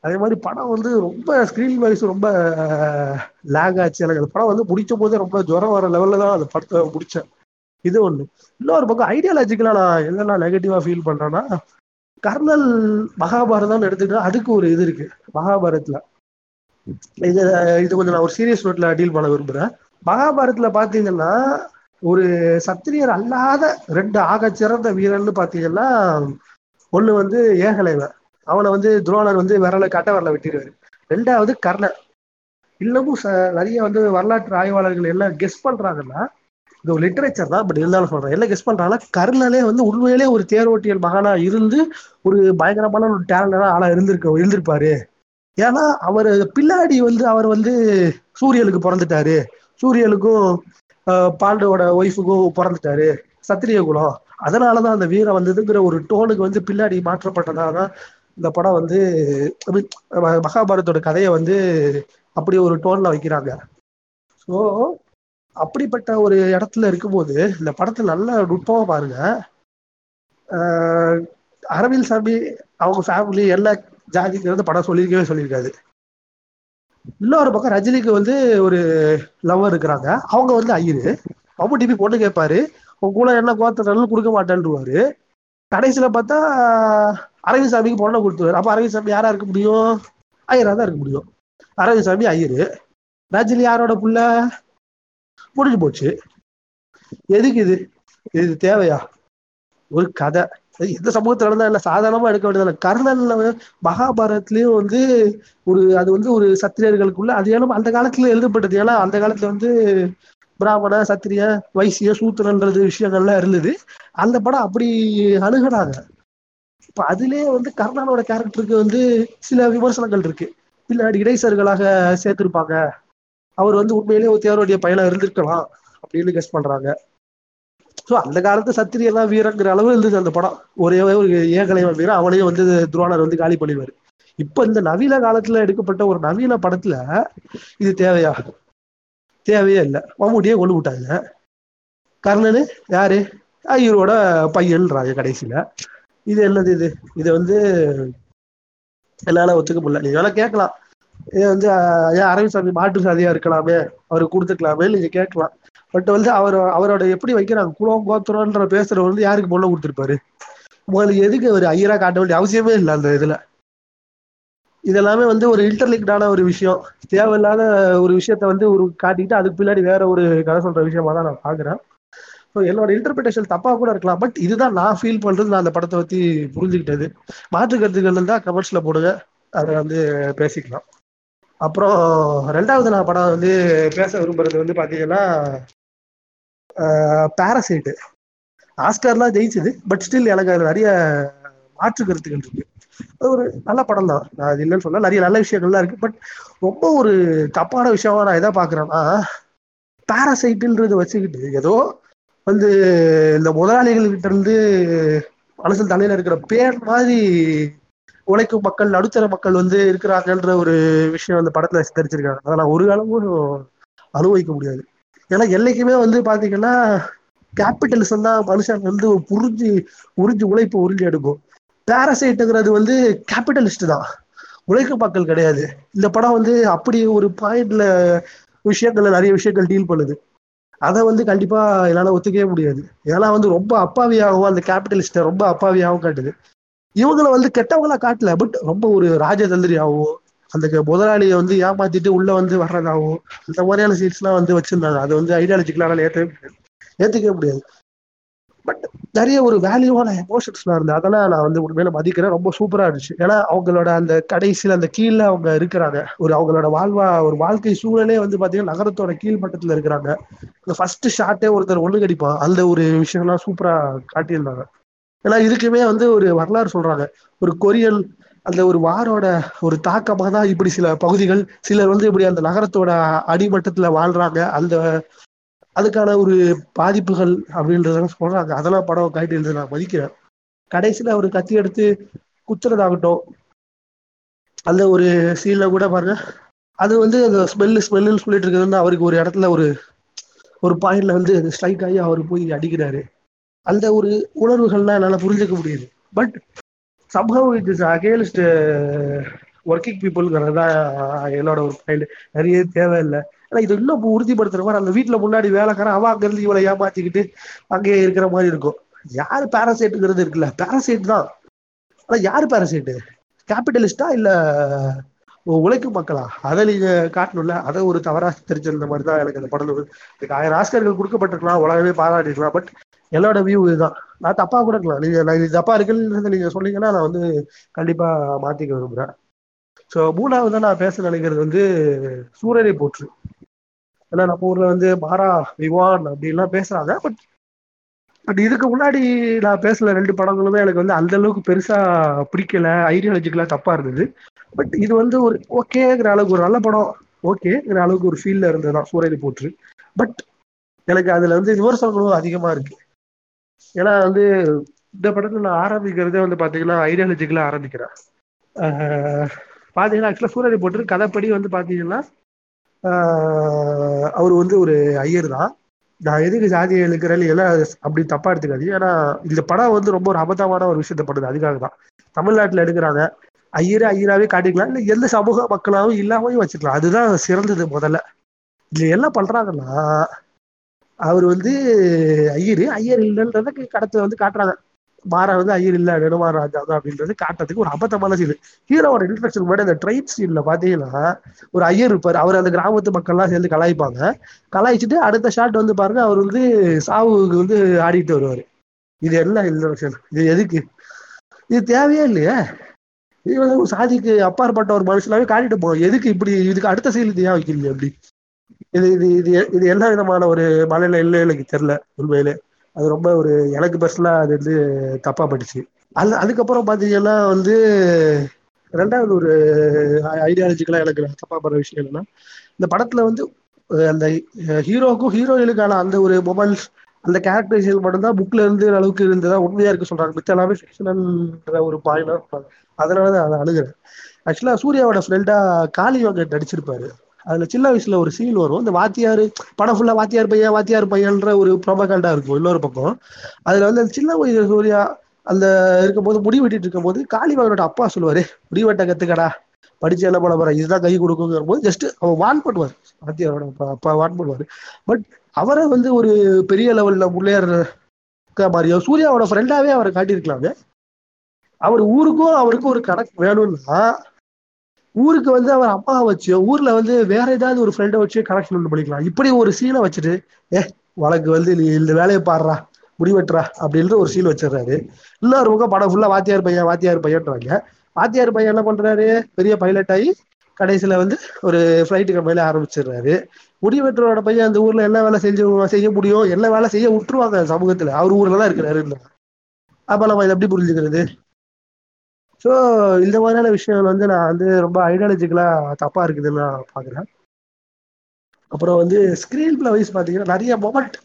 அதே மாதிரி படம் வந்து ரொம்ப ஸ்க்ரீன் வைஸ் ரொம்ப லேங் ஆச்சு. எனக்கு அந்த படம் வந்து முடிச்ச போதே ரொம்ப ஜுரம் வர லெவல்ல தான் அந்த படத்தை முடிச்சேன். இது ஒண்ணு. இன்னொரு பக்கம் ஐடியாலஜிக்கலா நான் என்னென்ன நெகட்டிவாக ஃபீல் பண்ணுறேன்னா கர்னல் மகாபாரதம்னு எடுத்துக்கிட்டா அதுக்கு ஒரு இது இருக்கு. மகாபாரத்ல இது இது கொஞ்சம் நான் ஒரு சீரியஸ் நோட்டில் டீல் பண்ண விரும்புறேன். மகாபாரத்ல பாத்தீங்கன்னா ஒரு சத்திரியர் அல்லாத ரெண்டு ஆக சிறந்த வீரர்னு பாத்தீங்கன்னா ஒண்ணு வந்து ஏகலைவன். அவனை வந்து துரோணர் வந்து விரல கட்ட விரல வெட்டிடுவாரு. ரெண்டாவது கர்ணன். இன்னமும் ச- நிறைய வந்து வரலாற்று ஆய்வாளர்கள் எல்லாம் கெஸ் பண்றாங்கன்னா இது ஒரு லிட்டரேச்சர் தான் பட் இருந்தாலும் சொல்றேன். என்ன கெஸ் பண்றாங்கன்னா கர்ணனே வந்து உண்மையிலே ஒரு தேரோட்டியல் மகனா இருந்து ஒரு பயங்கரமான ஒரு டேலண்டான ஆளா இருந்திருக்க இருந்திருப்பாரு. ஏன்னா அவர் பின்னாடி வந்து அவர் வந்து சூரியனுக்கு பிறந்துட்டாரு. சூரியனுக்கும் ஆஹ், பாண்டவோட ஒய்ஃபுக்கும் பிறந்துட்டாரு. சத்திரிய குலம். அதனாலதான் அந்த வீரம் வந்ததுங்கிற ஒரு டோனுக்கு வந்து பின்னாடி மாற்றப்பட்டதாதான் இந்த படம் வந்து மகாபாரதோட கதையை வந்து அப்படி ஒரு டோன்ல வைக்கிறாங்க. ஸோ அப்படிப்பட்ட ஒரு இடத்துல இருக்கும்போது இந்த படத்தை நல்ல நுட்பமாக பாருங்க. அரவிந்த் சாமி அவங்க ஃபேமிலி எல்லா ஜாதிங்கிறது படம் சொல்லியிருக்கவே சொல்லியிருக்காது இன்னொரு பக்கம் ரஜினிக்கு வந்து ஒரு லவர் இருக்கிறாங்க. அவங்க வந்து ஐயரு. மம்முட்டி டிபி பொண்ணு கேட்பாரு. உங்க கூட என்ன கோத்தனாலும் கொடுக்க மாட்டேன்ருவாரு. கடைசியில் பார்த்தா அரவிந்த் சாமிக்கு பொண்ணை கொடுத்துருவாரு. அப்போ அரவிந்த் சாமி யாரா இருக்க முடியும்? ஐயரா தான் இருக்க முடியும். அரவிந்த் சாமி ஐயரு. ரஜினி யாரோட புள்ள? முடிஞ்சு போச்சு. எதுக்கு இது? இது தேவையா? ஒரு கதை. எந்த சமூகத்துல நடந்தா இல்லை. சாதாரணமா எடுக்க வேண்டியதில்ல கர்ணன்ல வந்து மகாபாரத்லயும் வந்து ஒரு அது வந்து ஒரு சத்திரியர்களுக்குள்ள அது ஏன்னா அந்த காலத்துல எழுதப்பட்டது. ஏன்னா அந்த காலத்துல வந்து பிராமண சத்திரிய வைசிய சூத்திரன்றது விஷயங்கள்லாம் இருந்தது. அந்த படம் அப்படி அணுகுனாங்க இப்ப அதுலயே வந்து கர்ணனோட கேரக்டருக்கு வந்து சில விமர்சனங்கள் இருக்கு. பின்னாடி இடைசர்களாக சேர்த்திருப்பாங்க. அவர் வந்து உண்மையிலேயே ஒரு தேவருடைய இருந்திருக்கலாம் அப்படின்னு கெஸ் பண்றாங்க. ஸோ அந்த காலத்து சத்திரியெல்லாம் வீரங்கிற அளவு இருந்தது அந்த படம். ஒரே ஒரு ஏகலைவன் வீரன் அவனையும் வந்து துரோணர் வந்து காலி பண்ணிடுவாரு. இப்ப இந்த நவீன காலத்துல எடுக்கப்பட்ட ஒரு நவீன படத்துல இது தேவையா? தேவையே இல்லை. மம்முட்டியே கொண்டு விட்டாங்க. கர்ணனு யாரு? ஐயரோட பையன்றாங்க கடைசியில. இது என்னது இது? இது வந்து என்னால ஒத்துக்க முடியல. நீங்க வேணா கேட்கலாம். இது வந்து அஹ், ஏன் அரவிந்த் சாமி மாற்று சாதியா இருக்கலாமே அவருக்கு கொடுத்துக்கலாமே நீங்க கேட்கலாம். பட் வந்து அவர் அவரோட எப்படி வைக்கிறாங்க? குலம் கோத்திரம்ன்ற பேசுறவர் வந்து யாருக்கு பொண்ணை கொடுத்துருப்பாரு? முதல்ல எதுக்கு அவர் ஐயரா காட்ட வேண்டிய அவசியமே இல்லை அந்த இதுல. இதெல்லாமே வந்து ஒரு இன்டர்லிங்க்டான ஒரு விஷயம். தேவையில்லாத ஒரு விஷயத்த வந்து ஒரு காட்டிக்கிட்டு அதுக்கு பின்னாடி வேற ஒரு கதை சொல்ற விஷயமா தான் நான் பாக்குறேன். ஸோ என்னோட இன்டர்பிரிட்டேஷன் தப்பா கூட இருக்கலாம். பட் இதுதான் நான் ஃபீல் பண்றது நான் அந்த படத்தை பத்தி புரிஞ்சுக்கிட்டது. மாற்று கருத்துக்கள் இருந்தா கமெண்ட்ஸ்ல போடுங்க. அதை வந்து பேசிக்கலாம். அப்புறம் ரெண்டாவது நான் படம் வந்து பேச விரும்புறது வந்து பாத்தீங்கன்னா பாரசைட்டு ஆஸ்கர்லாம் ஜெயிச்சது. பட் ஸ்டில் எனக்கு அது நிறைய மாற்று கருத்துக்கள் இருக்கு. அது ஒரு நல்ல படம் தான். நான் அது இல்லைன்னு சொல்ல நிறைய நல்ல விஷயங்கள்லாம் இருக்கு. பட் ரொம்ப ஒரு தப்பான விஷயமா நான் எதை பாக்குறேன்னா பாரசைட்டுன்றது வச்சுக்கிட்டு ஏதோ வந்து இந்த முதலாளிகள்கிட்ட இருந்து அரசு தலையில இருக்கிற பேர் மாதிரி உழைக்கும் மக்கள் நடுத்தர மக்கள் வந்து இருக்கிறாங்கன்ற ஒரு விஷயம் அந்த படத்துல சித்தரிச்சிருக்காங்க அதை நான் ஒரு காலமும் அனுபவிக்க முடியாது. ஏன்னா என்னைக்குமே வந்து பாத்தீங்கன்னா கேபிட்டலிசம் தான் மனுஷன் வந்து புரிஞ்சு உறிஞ்சு உழைப்பு உறிஞ்சி எடுக்கும். பேரசைட்டுங்கிறது வந்து கேபிட்டலிஸ்ட் தான். உழைக்கும் மக்கள் கிடையாது. இந்த படம் வந்து அப்படி ஒரு பாயிண்ட்ல விஷயங்கள்ல நிறைய விஷயங்கள் டீல் பண்ணுது. அதை வந்து கண்டிப்பா என்னால ஒத்துக்கவே முடியாது. ஏன்னா வந்து ரொம்ப அப்பாவியாகவும் அந்த கேபிட்டலிஸ்ட ரொம்ப அப்பாவியாகவும் காட்டுது. இவங்களை வந்து கெட்டவங்களா காட்டல பட் ரொம்ப ஒரு ராஜதந்திரியாகவும் அந்த க- முதலாளியை வந்து ஏமாத்திட்டு உள்ள வந்து வர்றதாகவும் அந்த மாதிரியான சீட்ஸ் எல்லாம் வந்து வச்சிருந்தாங்க. அது வந்து ஐடியாலஜிக்கலான ஏற்றவே முடியாது. ஏத்துக்கவே முடியாது. பட் நிறைய ஒரு வேல்யூவான எமோஷன்ஸ்லாம் இருந்தது. அதெல்லாம் நான் வந்து உண்மையில மதிக்கிறேன். ரொம்ப சூப்பரா இருந்துச்சு. ஏன்னா அவங்களோட அந்த கடைசியில் அந்த கீழே அவங்க இருக்கிறாங்க. ஒரு அவங்களோட வாழ்வா ஒரு வாழ்க்கை சூழலே வந்து பாத்தீங்கன்னா நகரத்தோட கீழ்மட்டத்துல இருக்கிறாங்க. இந்த ஃபர்ஸ்ட் ஷாட்டே ஒருத்தர் ஒழுங்கடிப்பான் கடிப்பான். அந்த ஒரு விஷயம்லாம் சூப்பரா காட்டியிருந்தாங்க. ஏன்னா இதுக்குமே வந்து ஒரு வரலாறு சொல்றாங்க. ஒரு கொரியன் அந்த ஒரு வாரோட ஒரு தாக்கமாக தான் இப்படி சில பகுதிகள் சிலர் வந்து இப்படி அந்த நகரத்தோட அடிமட்டத்துல வாழ்றாங்க. அந்த அதுக்கான ஒரு பாதிப்புகள் அப்படின்றதெல்லாம் சொல்றாங்க. அதெல்லாம் படம் காட்டியிருந்தது நான் மதிக்கிறேன். கடைசியில் அவர் கத்தி எடுத்து குத்துறதாகட்டும் அந்த ஒரு சீனில் கூட பாருங்க. அது வந்து அந்த ஸ்மெல்லு ஸ்மெல்லுன்னு சொல்லிட்டு இருக்கிறது வந்து அவருக்கு ஒரு இடத்துல ஒரு ஒரு பாயிண்ட்ல வந்து ஸ்ட்ரைக் ஆகி அவர் போய் அடிக்கிறாரு. அந்த ஒரு உணர்வுகள்லாம் என்னால் புரிஞ்சுக்க முடியுது. பட் சம்பவம் இட் இஸ் அகேன்ஸ்ட் ஒர்க்கிங் பீப்புள்ங்கிறது தான் என்னோட ஒரு பாயிண்ட் நிறைய தேவையில்லை. ஆனா இது இன்னும் உறுதிப்படுத்துற மாதிரி அந்த வீட்டுல முன்னாடி வேலைக்காரன் அவன் அங்க இருந்து இவளை ஏமாத்திக்கிட்டு அங்கேயே இருக்கிற மாதிரி இருக்கும். யாரு பேரசைட்டுங்கிறது இருக்குல்ல. பேரசைட் தான். ஆனா யாரு பேரசைட்டு கேபிட்டலிஸ்டா இல்ல உழைக்கும் மக்களா? அதை நீங்க காட்டணும்ல. அதை ஒரு தவறா தெரிஞ்சிருந்த மாதிரி தான் எனக்கு அந்த படம் வந்து இதுக்கு ஆயிரம் ஆஸ்கர்கள் கொடுக்கப்பட்டிருக்கலாம். உலகமே பாராட்டிருக்கலாம். பட் என்னோட வியூ இதுதான். நான் தப்பா கூட இருக்கலாம். நீங்க நான் இது தப்பா இருக்குன்னு நீங்க சொன்னீங்கன்னா நான் வந்து கண்டிப்பா மாத்திக்க விரும்புறேன். ஸோ மூணாவது நான் பேச நினைக்கிறது வந்து சூரியனை போற்று. ஏன்னா நம்ம ஊர்ல வந்து பாரா விவான் அப்படின்லாம் பேசுறாங்க. பட் பட் இதுக்கு முன்னாடி நான் பேசுன ரெண்டு படங்களுமே எனக்கு வந்து அந்த அளவுக்கு பெருசா பிடிக்கல. ஐடியாலஜிக்கலா தப்பா இருந்தது. பட் இது வந்து ஒரு ஓகேங்கிற அளவுக்கு ஒரு நல்ல படம். ஓகேங்கிற அளவுக்கு ஒரு ஃபீல்ல இருந்ததுதான் சூரியனை போற்று. பட் எனக்கு அதுல வந்து விமர்சனங்களும் அதிகமா இருக்கு. ஏன்னா வந்து இந்த படத்துல நான் ஆரம்பிக்கிறதே வந்து பாத்தீங்கன்னா ஐடியாலஜிக்கலா ஆரம்பிக்கிறேன். ஆஹ் பாத்தீங்கன்னா ஆக்சுவலா சூரியனை போற்று கதைப்படி வந்து பாத்தீங்கன்னா அவர் வந்து ஒரு ஐயர் தான். நான் எதுக்கு ஜாதியை எழுக்கிறேன் எல்லாம் அப்படி தப்பா எடுத்துக்காது ஏன்னா இந்த படம் வந்து ரொம்ப ஒரு அபத்தமான ஒரு விஷயத்த பண்ணுது. அதுக்காக தான். தமிழ்நாட்டுல எடுக்கிறாங்க. ஐயரே ஐயராவே காட்டிக்கலாம். இல்லை எந்த சமூக மக்களாகவும் இல்லாமையும் வச்சுக்கலாம். அதுதான் சிறந்தது முதல்ல. இதுல என்ன பண்றாங்கன்னா அவர் வந்து ஐயரு ஐயர் இல்லைன்றத கடத்தை வந்து காட்டுறாங்க. மாறா வந்து ஐயர் இல்ல நெடுமாற ராஜா தான் அப்படின்றது காட்டுறதுக்கு ஒரு அபத்தமான சீன் ஹீரோவோட இன்ட்ரடக்ஷன் முன்னாடி அந்த ட்ரெயின் சீன்ல பாத்தீங்கன்னா ஒரு ஐயர் இருப்பாரு. அவர் அந்த கிராமத்து மக்கள்லாம் சேர்ந்து கலாய்ப்பாங்க. கலாய்ச்சிட்டு அடுத்த ஷாட் வந்து பாருங்க அவர் வந்து சாவுக்கு வந்து ஆடிட்டு வருவாரு. இது என்ன இன்ட்ரடக்ஷன் இது எதுக்கு? இது தேவையே இல்லையே. இது வந்து சாதிக்கு அப்பாற்பட்ட ஒரு மனுஷனாவே காட்டிட்டு போவோம். எதுக்கு இப்படி இதுக்கு அடுத்த சீன் இது ஏன் வைக்கல அப்படி? இது இது இது இது என்ன விதமான ஒரு மலையில இல்லை எனக்கு தெரியல உண்மையிலே. அது ரொம்ப ஒரு எனக்கு பர்சனலா அது வந்து தப்பா பட்டுச்சு அது அதுக்கப்புறம் பாத்தீங்கன்னா வந்து ரெண்டாவது ஒரு ஐடியாலஜிக்கலா எனக்கு தப்பா படுற விஷயம் என்னன்னா இந்த படத்துல வந்து அந்த ஹீரோக்கும் ஹீரோயினுக்கான அந்த ஒரு மொபைல்ஸ் அந்த கேரக்டரைசேஷன் மட்டும்தான் புக்ல இருந்து அளவுக்கு இருந்ததா உண்மையா இருக்கு சொல்றாங்க. மித்த எல்லாமே ஃபிக்ஷனல்ன்ற ஒரு பாயிண்ட் சொல்றாங்க. அதனாலதான் அதை அழுகிறேன் ஆக்சுவலா சூர்யாவோட ஃப்ரெண்டா காளி வாங்க நடிச்சிருப்பாரு. அதுல சின்ன வயசுல ஒரு சீன் வரும். இந்த வாத்தியார் படம் ஃபுல்லா வாத்தியார் பையன் வாத்தியார் பையன்ற ஒரு ப்ரோபகண்டா இருக்கும் இன்னொரு பக்கம். அதுல வந்து அந்த சின்ன வயசு சூர்யா அந்த இருக்கும்போது முடி வெட்டிட்டு இருக்கும்போது காளிவாகனோட அப்பா சொல்லுவாரு முடி வெட்ட கத்துக்கடா. படிச்சு என்ன பண்ண போற? இதுதான் கை கொடுக்குங்கிற போது ஜஸ்ட் அவன் வான் பண்ணுவார். வாத்தியாரோட அப்பா வான் பண்ணுவாரு. பட் அவரை வந்து ஒரு பெரிய லெவல்ல முன்னேற மாதிரியோ சூர்யாவோட ஃப்ரெண்டாவே அவரை காட்டியிருக்கலாமே. அவர் ஊருக்கும் அவருக்கும் ஒரு கணக்கு வேணும்னா ஊருக்கு வந்து அவர் அப்பாவை வச்சு ஊர்ல வந்து வேற ஏதாவது ஒரு ஃப்ரெண்டை வச்சு கனெக்ஷன் ஒன்று பண்ணிக்கலாம். இப்படி ஒரு சீனை வச்சுட்டு ஏ உனக்கு வந்து நீ இந்த வேலையை பாடுறா முடிவெட்டுறா அப்படின்ற ஒரு சீன் வச்சிடுறாரு. இன்னொரு பக்கம் படம் ஃபுல்லா வாத்தியார் பையன் வாத்தியார் பையன்றாங்க. வாத்தியார் பையன் என்ன பண்றாரு? பெரிய பைலட் ஆகி கடைசியில வந்து ஒரு ஃப்ளைட்டு கம்பெனில ஆரம்பிச்சிடுறாரு. முடிவெட்டுறோட பையன் அந்த ஊர்ல என்ன வேலை செஞ்சு செய்ய முடியும் என்ன வேலை செய்ய விட்டுருவாங்க சமூகத்துல. அவர் ஊர்ல தான் இருக்கிறாரு. அப்ப நம்ம இதை எப்படி புரிஞ்சுக்கிறது? ஸோ இந்த மாதிரியான விஷயங்கள் வந்து நான் வந்து ரொம்ப ஐடியாலஜிக்கலாக தப்பா இருக்குதுன்னு நான் பார்க்குறேன் அப்புறம் வந்து ஸ்க்ரீன் பிளே வைஸ் பார்த்தீங்கன்னா நிறைய மொமெண்ட்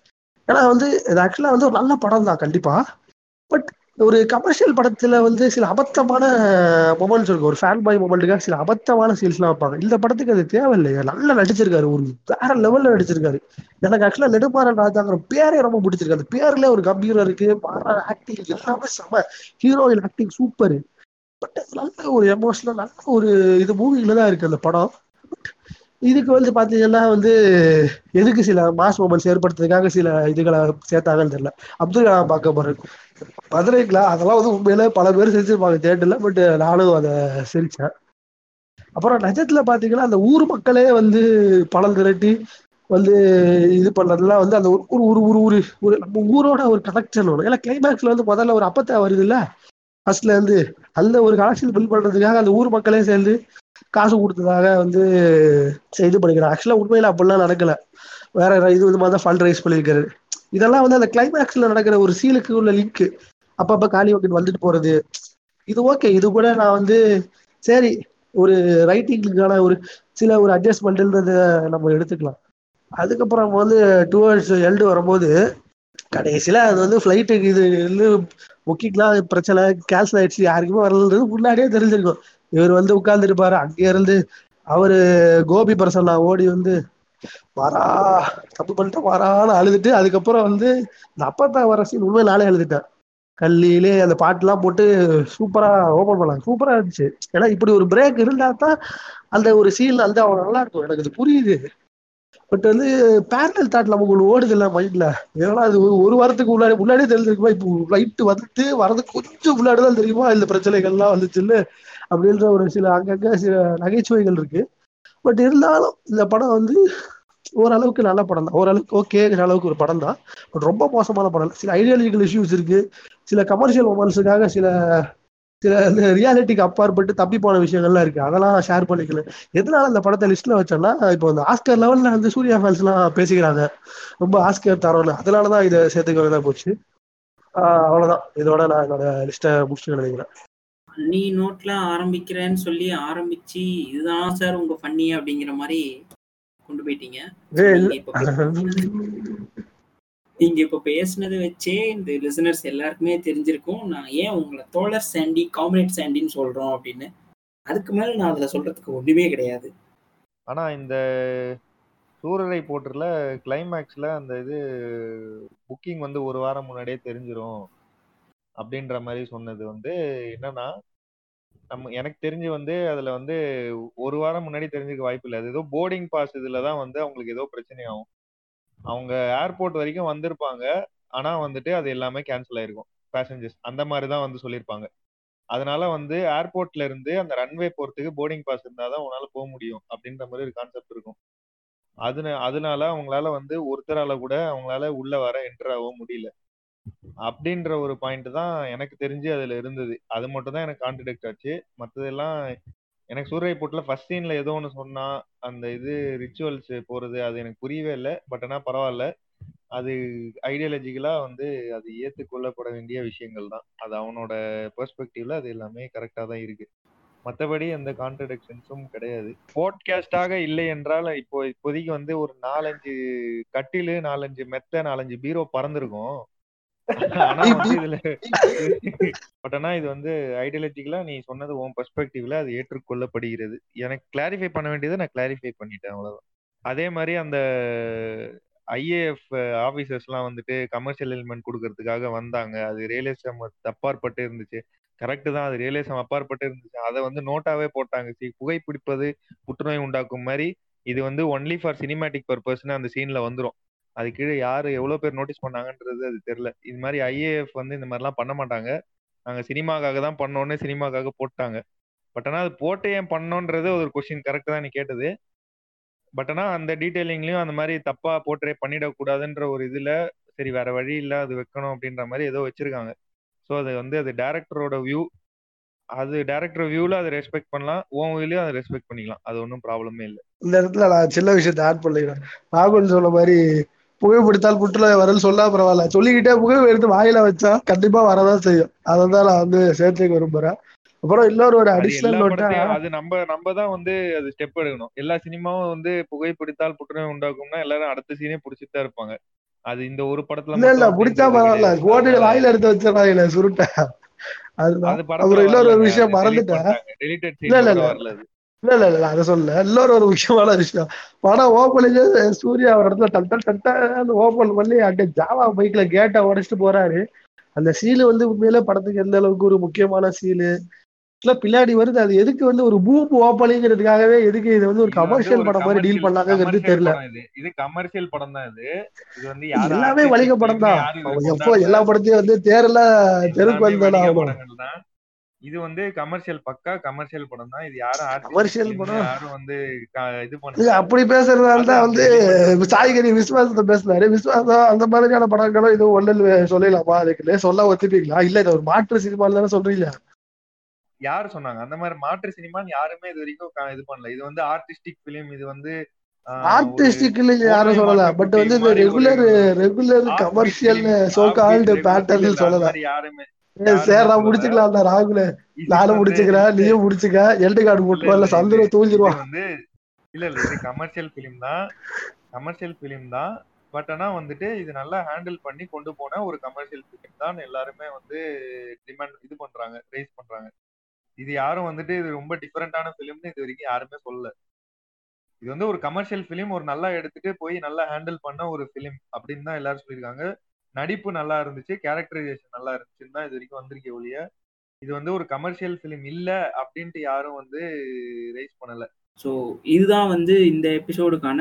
ஏன்னா வந்து இது ஆக்சுவலாக வந்து ஒரு நல்ல படம் தான் கண்டிப்பாக பட் ஒரு கமர்ஷியல் படத்தில் வந்து சில அபத்தமான மொமெண்ட்ஸ் இருக்கும் ஒரு ஃபேன் பாய் மொமெண்ட்டுக்காக சில அபத்தமான சீல்ஸ்லாம் வைப்பாங்க. இந்த படத்துக்கு அது தேவையில்லையா. நல்லா நடிச்சிருக்காரு. ஒரு வேற லெவலில் நடிச்சிருக்காரு. எனக்கு ஆக்சுவலாக நெடுமாறன் ராஜாங்கிற பேரே ரொம்ப பிடிச்சிருக்கு. அந்த பேர்ல ஒரு கம்பீரம் இருக்கு. ஆக்டிங் எல்லாமே செம. ஹீரோயின் ஆக்டிங் சூப்பர் பட் நல்ல ஒரு எமோஷனல் நல்ல ஒரு இது மூவியில தான் இருக்கு அந்த படம். இதுக்கு வந்து பாத்தீங்கன்னா வந்து எதுக்கு சில மாஸ் மொபைல்ஸ் ஏற்படுத்துறதுக்காக சில இதுகளை சேர்த்தாங்கன்னு தெரியல. அப்துல் கலாம் பார்க்க போறேன். மதுரைக்குல அதெல்லாம் வந்து உண்மையில பல பேர் செஞ்சிருப்பாங்க தேட்டர்ல பட் நானும் அதை சிரிச்சேன். அப்புறம் நிஜத்துல பாத்தீங்கன்னா அந்த ஊர் மக்களே வந்து பணம் திரட்டி வந்து இது பண்றதுலாம் வந்து அந்த ஒரு ஒரு ஒரு ஒரு ஒரு நம்ம ஊரோட ஒரு கனெக்ஷன் வரும் ஏன்னா கிளைமேக்ஸ்ல வந்து முதல்ல ஒரு அப்பத்தை வருது இல்ல ஃபர்ஸ்ட்ல இருந்து அந்த ஒரு கனெக்ஷன் பில் பண்றதுக்காக அந்த ஊர் மக்களே சேர்ந்து காசு கொடுத்ததாக வந்து இது பண்ணிக்கிறாங்க. ஆக்சுவலா உண்மையில அப்படிலாம் நடக்கல. வேற இது விதமா தான் ஃபண்ட் ரைஸ் பண்ணியிருக்காரு. இதெல்லாம் வந்து அந்த கிளைமேக்ஸ்ல நடக்கிற ஒரு சீலுக்கு உள்ள லிங்க் அப்பப்ப காலி வக்கெட் வந்துட்டு போறது. இது ஓகே இது கூட நான் வந்து சரி ஒரு ரைட்டிங்கான ஒரு சில ஒரு அட்ஜஸ்ட்மெண்ட்ன்றத நம்ம எடுத்துக்கலாம். அதுக்கப்புறம் நம்ம வந்து டுவர்ட்ஸ் எல்டு வரும்போது கடைசியில அது வந்து ஃப்ளைட்டுக்கு இது வந்து முக்கிக்கெல்லாம் பிரச்சனை? கேன்சல் ஆயிடுச்சு. யாருக்குமே வரலன்றது முன்னாடியே தெரிஞ்சிருக்கும். இவர் வந்து உட்கார்ந்துருப்பாரு. அங்கே இருந்து அவரு கோபி பிரசன்னா ஓடி வந்து வரா தப்பு பண்ணிட்டு வரான்னு அழுதுட்டு அதுக்கப்புறம் வந்து இந்த அப்பத்தா வர சீன் உண்மையை நாளே எழுதிட்டேன் கல்லிலே அந்த பாட்டுலாம் போட்டு சூப்பரா ஓபன் பண்ணாங்க. சூப்பரா இருந்துச்சு. ஏன்னா இப்படி ஒரு பிரேக் இருந்தா தான் அந்த ஒரு சீன் வந்து அவன் நல்லா இருக்கும். எனக்கு இது புரியுது. பட் வந்து பேரல் தாட் நமக்கு ஒன்று ஓடுது இல்லை மைண்ட்ல ஏன்னா அது ஒரு ஒரு வாரத்துக்கு முன்னாடி முன்னாடியே தெரிஞ்சிருக்குமா? இப்போ ரைட்டு வந்துட்டு வரது கொஞ்சம் முன்னாடி தான் தெரியுமா? இந்த பிரச்சனைகள்லாம் வந்துச்சுன்னு அப்படின்ற ஒரு சில அங்கங்க சில நகைச்சுவைகள் இருக்கு. பட் இருந்தாலும் இந்த படம் வந்து ஓரளவுக்கு நல்ல படம் தான். ஓரளவுக்கு ஓகேங்கிற அளவுக்கு ஒரு படம் தான். பட் ரொம்ப மோசமான படம் சில ஐடியாலஜிக்கல் இஷ்யூஸ் இருக்கு. சில கமர்ஷியல் மொமெண்ட்ஸுக்காக சில சில இந்த ரியாலிட்டிக்கு அப்பாற்பட்டு தப்பி போன விஷயங்கள்லாம் இருக்கு. அதெல்லாம் ஷேர் பண்ணிக்கல. எதனால இந்த படத்தை லிஸ்ட்ல வச்சோம்னா இப்போ இந்த ஆஸ்கர் லெவல்ல வந்து சூர்யா ஃபேன்ஸ் எல்லாம் பேசிக்கிறாங்க. ரொம்ப ஆஸ்கர் தரோம்னு அதனாலதான் இதை சேர்த்துக்க வேண்டியதா போச்சு. ஆஹ் அவ்வளவுதான். இதோட நான் என்னோட லிஸ்ட்டை முடிச்சுட்டு நினைக்கிறேன். ஃபன்னி நோட்ல ஆரம்பிக்கிறேன்னு சொல்லி ஆரம்பிச்சு இதுதான் சார் உங்க ஃபன்னி அப்படிங்கிற மாதிரி கொண்டு போயிட்டீங்க. நீங்க இப்ப பேசுனது வச்சே இந்த லிசனர்ஸ் எல்லாருக்குமே தெரிஞ்சிருக்கும். நான் ஏன் உங்களை தோழர் சாண்டி காம்ரேட் சாண்டின்னு சொல்றோம் அப்படின்னு. அதுக்கு மேல நான் அதுல சொல்றதுக்கு ஒண்ணுமே கிடையாது. ஆனா இந்த சூரரை போட்டுல கிளைமேக்ஸ்ல அந்த இது புக்கிங் வந்து ஒரு வாரம் முன்னாடியே தெரிஞ்சிரும் அப்படின்ற மாதிரி சொன்னது வந்து என்னன்னா நம்ம எனக்கு தெரிஞ்சு வந்து அதுல வந்து ஒரு வாரம் முன்னாடி தெரிஞ்சுக்க வாய்ப்பு இல்லை. அது ஏதோ போர்டிங் பாஸ் இதுல தான் வந்து அவங்களுக்கு ஏதோ பிரச்சனை ஆகும் அவங்க ஏர்போர்ட் வரைக்கும் வந்திருப்பாங்க. ஆனா வந்துட்டு அது எல்லாமே கேன்சல் ஆயிருக்கும். பேசஞ்சர்ஸ் அந்த மாதிரி தான் வந்து சொல்லியிருப்பாங்க. அதனால வந்து ஏர்போர்ட்ல இருந்து அந்த ரன்வே போறதுக்கு போர்டிங் பாஸ் இருந்தாதான் உன்னால போக முடியும் அப்படின்ற மாதிரி ஒரு கான்செப்ட் இருக்கும். அதுன அதனால அவங்களால வந்து ஒருத்தரால கூட அவங்களால உள்ள வர என்டர் ஆக முடியல. அப்படின்ற ஒரு பாயிண்ட் தான் எனக்கு தெரிஞ்சு அதுல இருந்தது. அது மட்டும் தான் எனக்கு கான்ட்ரடிக்ட் ஆச்சு. மற்றதெல்லாம் எனக்கு சூரிய போட்டுல ஃபர்ஸ்ட் சீன்ல ஏதோ ஒன்று சொன்னா அந்த இது ரிச்சுவல்ஸ் போறது அது எனக்கு புரியவே இல்லை. பட் ஆனா பரவாயில்ல. அது ஐடியாலஜிக்கலா வந்து அது ஏத்துக்கொள்ளப்பட வேண்டிய விஷயங்கள் தான். அது அவனோட பெர்ஸ்பெக்டிவ்ல அது எல்லாமே கரெக்டா தான் இருக்கு. மற்றபடி எந்த கான்ட்ரடிக்ஷன்ஸும் கிடையாது. போட்காஸ்டாக இல்லை என்றால் இப்போ இப்போதைக்கு வந்து ஒரு நாலஞ்சு கட்டிலு நாலஞ்சு மெத்த நாலஞ்சு பீரோ பறந்துருக்கும். பட் ஆனா இது வந்து ஐடியாலஜிக்கலா நீ சொன்னது உன் பெர்ஸ்பெக்டிவ்ல அது ஏற்றுக்கொள்ளப்படுகிறது. எனக்கு கிளாரிஃபை பண்ண வேண்டியதை நான் கிளாரிஃபை பண்ணிட்டேன் அவ்வளவுதான். அதே மாதிரி அந்த ஐஏஎஃப் ஆபீசர்ஸ்லாம் வந்துட்டு கமர்ஷியல் எலிமெண்ட் கொடுக்கறதுக்காக வந்தாங்க. அது ரியலிசம் அப்பாற்பட்டு இருந்துச்சு. கரெக்ட் தான் அது ரியலிசம் அப்பாற்பட்டு இருந்துச்சு. அதை வந்து நோட்டாவே போட்டாங்க. சி புகைப்பிடிப்பது புற்றுநோய் உண்டாக்கும் மாதிரி இது வந்து ஒன்லி ஃபார் சினிமேட்டிக் பர்பஸ்னு அந்த சீன்ல வந்துரும். அது கீழே யாரு எவ்வளவு பேர் நோட்டீஸ் பண்ணாங்கன்றது அது தெரியல. இது மாதிரி ஐஏஎஃப் வந்து இந்த மாதிரிலாம் பண்ண மாட்டாங்க. நாங்க சினிமாக்காக தான் பண்ணோன்னு சினிமாக்காக போட்டாங்க. பட் ஆனால் அது போட்டு ஏன் பண்ணோன்றது ஒரு கொஸ்டின் கரெக்ட் தான் நீ கேட்டது. பட் ஆனால் அந்த டீட்டெயிலிங்லையும் அந்த மாதிரி தப்பா போர்ட்ரே பண்ணிடக்கூடாதுன்ற ஒரு இதுல சரி வேற வழி இல்லை அது வைக்கணும் அப்படின்ற மாதிரி ஏதோ வச்சிருக்காங்க. ஸோ அது வந்து அது டேரக்டரோட வியூ அது டேரக்டர் வியூல அதை ரெஸ்பெக்ட் பண்ணலாம். உன் வியூலயும் அதை ரெஸ்பெக்ட் பண்ணிக்கலாம். அது ஒன்றும் ப்ராப்ளமே இல்லை. இந்த இடத்துல நான் சின்ன விஷயத்தை ஆட் பண்ணிக்கிறேன். ராகுல் சொன்ன மாதிரி புகைப்பிடித்தால் புற்றுநோய் வரல் சொன்னா பரவாயில்ல. சொல்லிக்கிட்டே புகை எடுத்து வாயில வச்சா கண்டிப்பா வரதான் செய்யும். அதை தான் நான் வந்து சேர்த்துக்க விரும்புறேன். அப்புறம் இன்னொரு ஒரு அடிஷனல் நோட்டா அது நம்ம நம்ம தான் வந்து அது ஸ்டெப் எடுக்கணும். எல்லா சினிமாவும் வந்து புகைப்பிடித்தால் புற்றுநோய் உண்டாக்கும்னா எல்லாரும் அடுத்த சீனே பிடிச்சிட்டு தான் இருப்பாங்க. அது இந்த ஒரு படத்துல இல்ல இல்ல பிடிச்சா பரவாயில்ல. அதனால வாயில எடுத்து வச்சிடறாங்க சுருட்ட. அது அப்புறம் இன்னொரு விஷயம் மறந்துட்டேன். இல்ல இல்ல கூட இல்ல இல்ல இல்ல அதை சொல்ல இன்னொரு ஒரு முக்கியமான விஷயம். படம் ஓப்பனிங் சூர்யா ஒரு இடத்துல டன் டன் ஓப்பன் பண்ணி அப்படியே ஜாவா பைக்ல கேட்டை உடைச்சிட்டு போறாரு. அந்த சீலு வந்து உண்மையிலே படத்துக்கு எந்த அளவுக்கு ஒரு முக்கியமான சீலு இல்ல பின்னாடி வருது. அது எதுக்கு வந்து ஒரு பூம் ஓப்பனிங்கிறதுக்காகவே எதுக்கு இது வந்து ஒரு கமர்ஷியல் படம் மாதிரி டீல் பண்ணாங்கிறது தெரியல. இது. கமர்ஷியல் படம் தான் இது. இது வந்து எல்லாமே வணிக படம் தான். எப்போ எல்லா படத்தையும் வந்து தேர்ல தெருக்கு வந்தானே இது வந்து கமர்ஷியல் பக்கா கமர்ஷியல் படம் தான் இது யாரும் கமர்ஷியல் படம். யாரும் வந்து இது பண்ணல. அப்படி பேசுறதால தான் வந்து சாய்கறி விஸ்வாசத்தை பேசினாரு விஸ்வாசம் அந்த மாதிரியான படங்களும் இது ஒண்ணு சொல்லலாமா அதுக்குன்னு சொல்ல ஒத்துப்பீங்களா? இல்ல இது ஒரு மாற்று சினிமான்னு தானே சொல்றீங்க. யாரு சொன்னாங்க? அந்த மாதிரி மாற்று சினிமான்னு யாருமே இது வரைக்கும் இது பண்ணல. இது வந்து ஆர்டிஸ்டிக் ஃபிலிம் இது வந்து ஆஹ், ஒரு ஆர்டிஸ்டிக் யாரும் சொல்லல. பட் வந்து regular regular commercial so called pattern சொல்லல. யாருமே ஏய் யாருமே சரி நான் சொல்லல முடிச்சுக்கலாம்டா ராகுல. நானும் முடிச்சுக்கிறேன் நீயும் முடிச்சுக்க. எல்டி கார்டு இல்ல போட்டுருவா இல்ல சந்துரு வந்து இல்ல இல்ல இது கமர்ஷியல் ஃபிலிம் தான். கமர்ஷியல் ஃபிலிம் தான். பட் ஆனா வந்துட்டு இது நல்லா ஹேண்டில் பண்ணி கொண்டு போன ஒரு கமர்ஷியல் ஃபிலிம் தான் எல்லாருமே வந்து டிமாண்ட் இது பண்றாங்க ரைஸ் பண்றாங்க. இது யாரும் வந்துட்டு இது ரொம்ப டிஃபரெண்டான ஃபிலிம்னு இது வரைக்கும் யாருமே சொல்லல. இது வந்து ஒரு கமர்ஷியல் ஃபிலிம் ஒரு நல்லா எடுத்துட்டு போய் நல்லா ஹேண்டில் பண்ண ஒரு ஃபிலிம் அப்படின்னு தான் எல்லாரும் சொல்லியிருக்காங்க. நடிப்பு நல்லா இருந்துச்சு கேரக்டரைசேஷன் நல்லா இருந்துச்சுன்னு தான் இது வரைக்கும் வந்திருக்கே ஒழிய இது வந்து ஒரு கமர்ஷியல் ஃபிலிம் இல்ல அப்படின்ட்டு யாரும் வந்து ரைஸ் பண்ணல. ஸோ இதுதான் வந்து இந்த எபிசோடுக்கான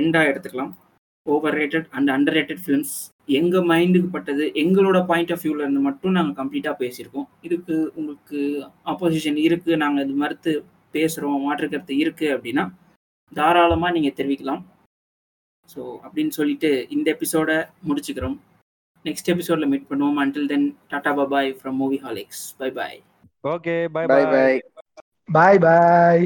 எண்டாக எடுத்துக்கலாம். Over rated and under rated films எங்கள் மைண்டுக்கு பட்டது எங்களோட பாயிண்ட் ஆஃப் வியூவில் இருந்து மட்டும் நாங்கள் கம்ப்ளீட்டாக பேசியிருக்கோம். இதுக்கு உங்களுக்கு ஆப்போசிஷன் இருக்குது நாங்கள் இது மறுத்து பேசுகிறோம் மாற்றுக்கிறது இருக்குது அப்படின்னா தாராளமாக நீங்கள் தெரிவிக்கலாம். ஸோ அப்படின்னு சொல்லிட்டு இந்த எபிசோட முடிச்சுக்கிறோம். நெக்ஸ்ட் எபிசோடில் மீட் பண்ணுவோம். Until then tata bye bye from movieholics bye bye okay bye bye bye bye bye bye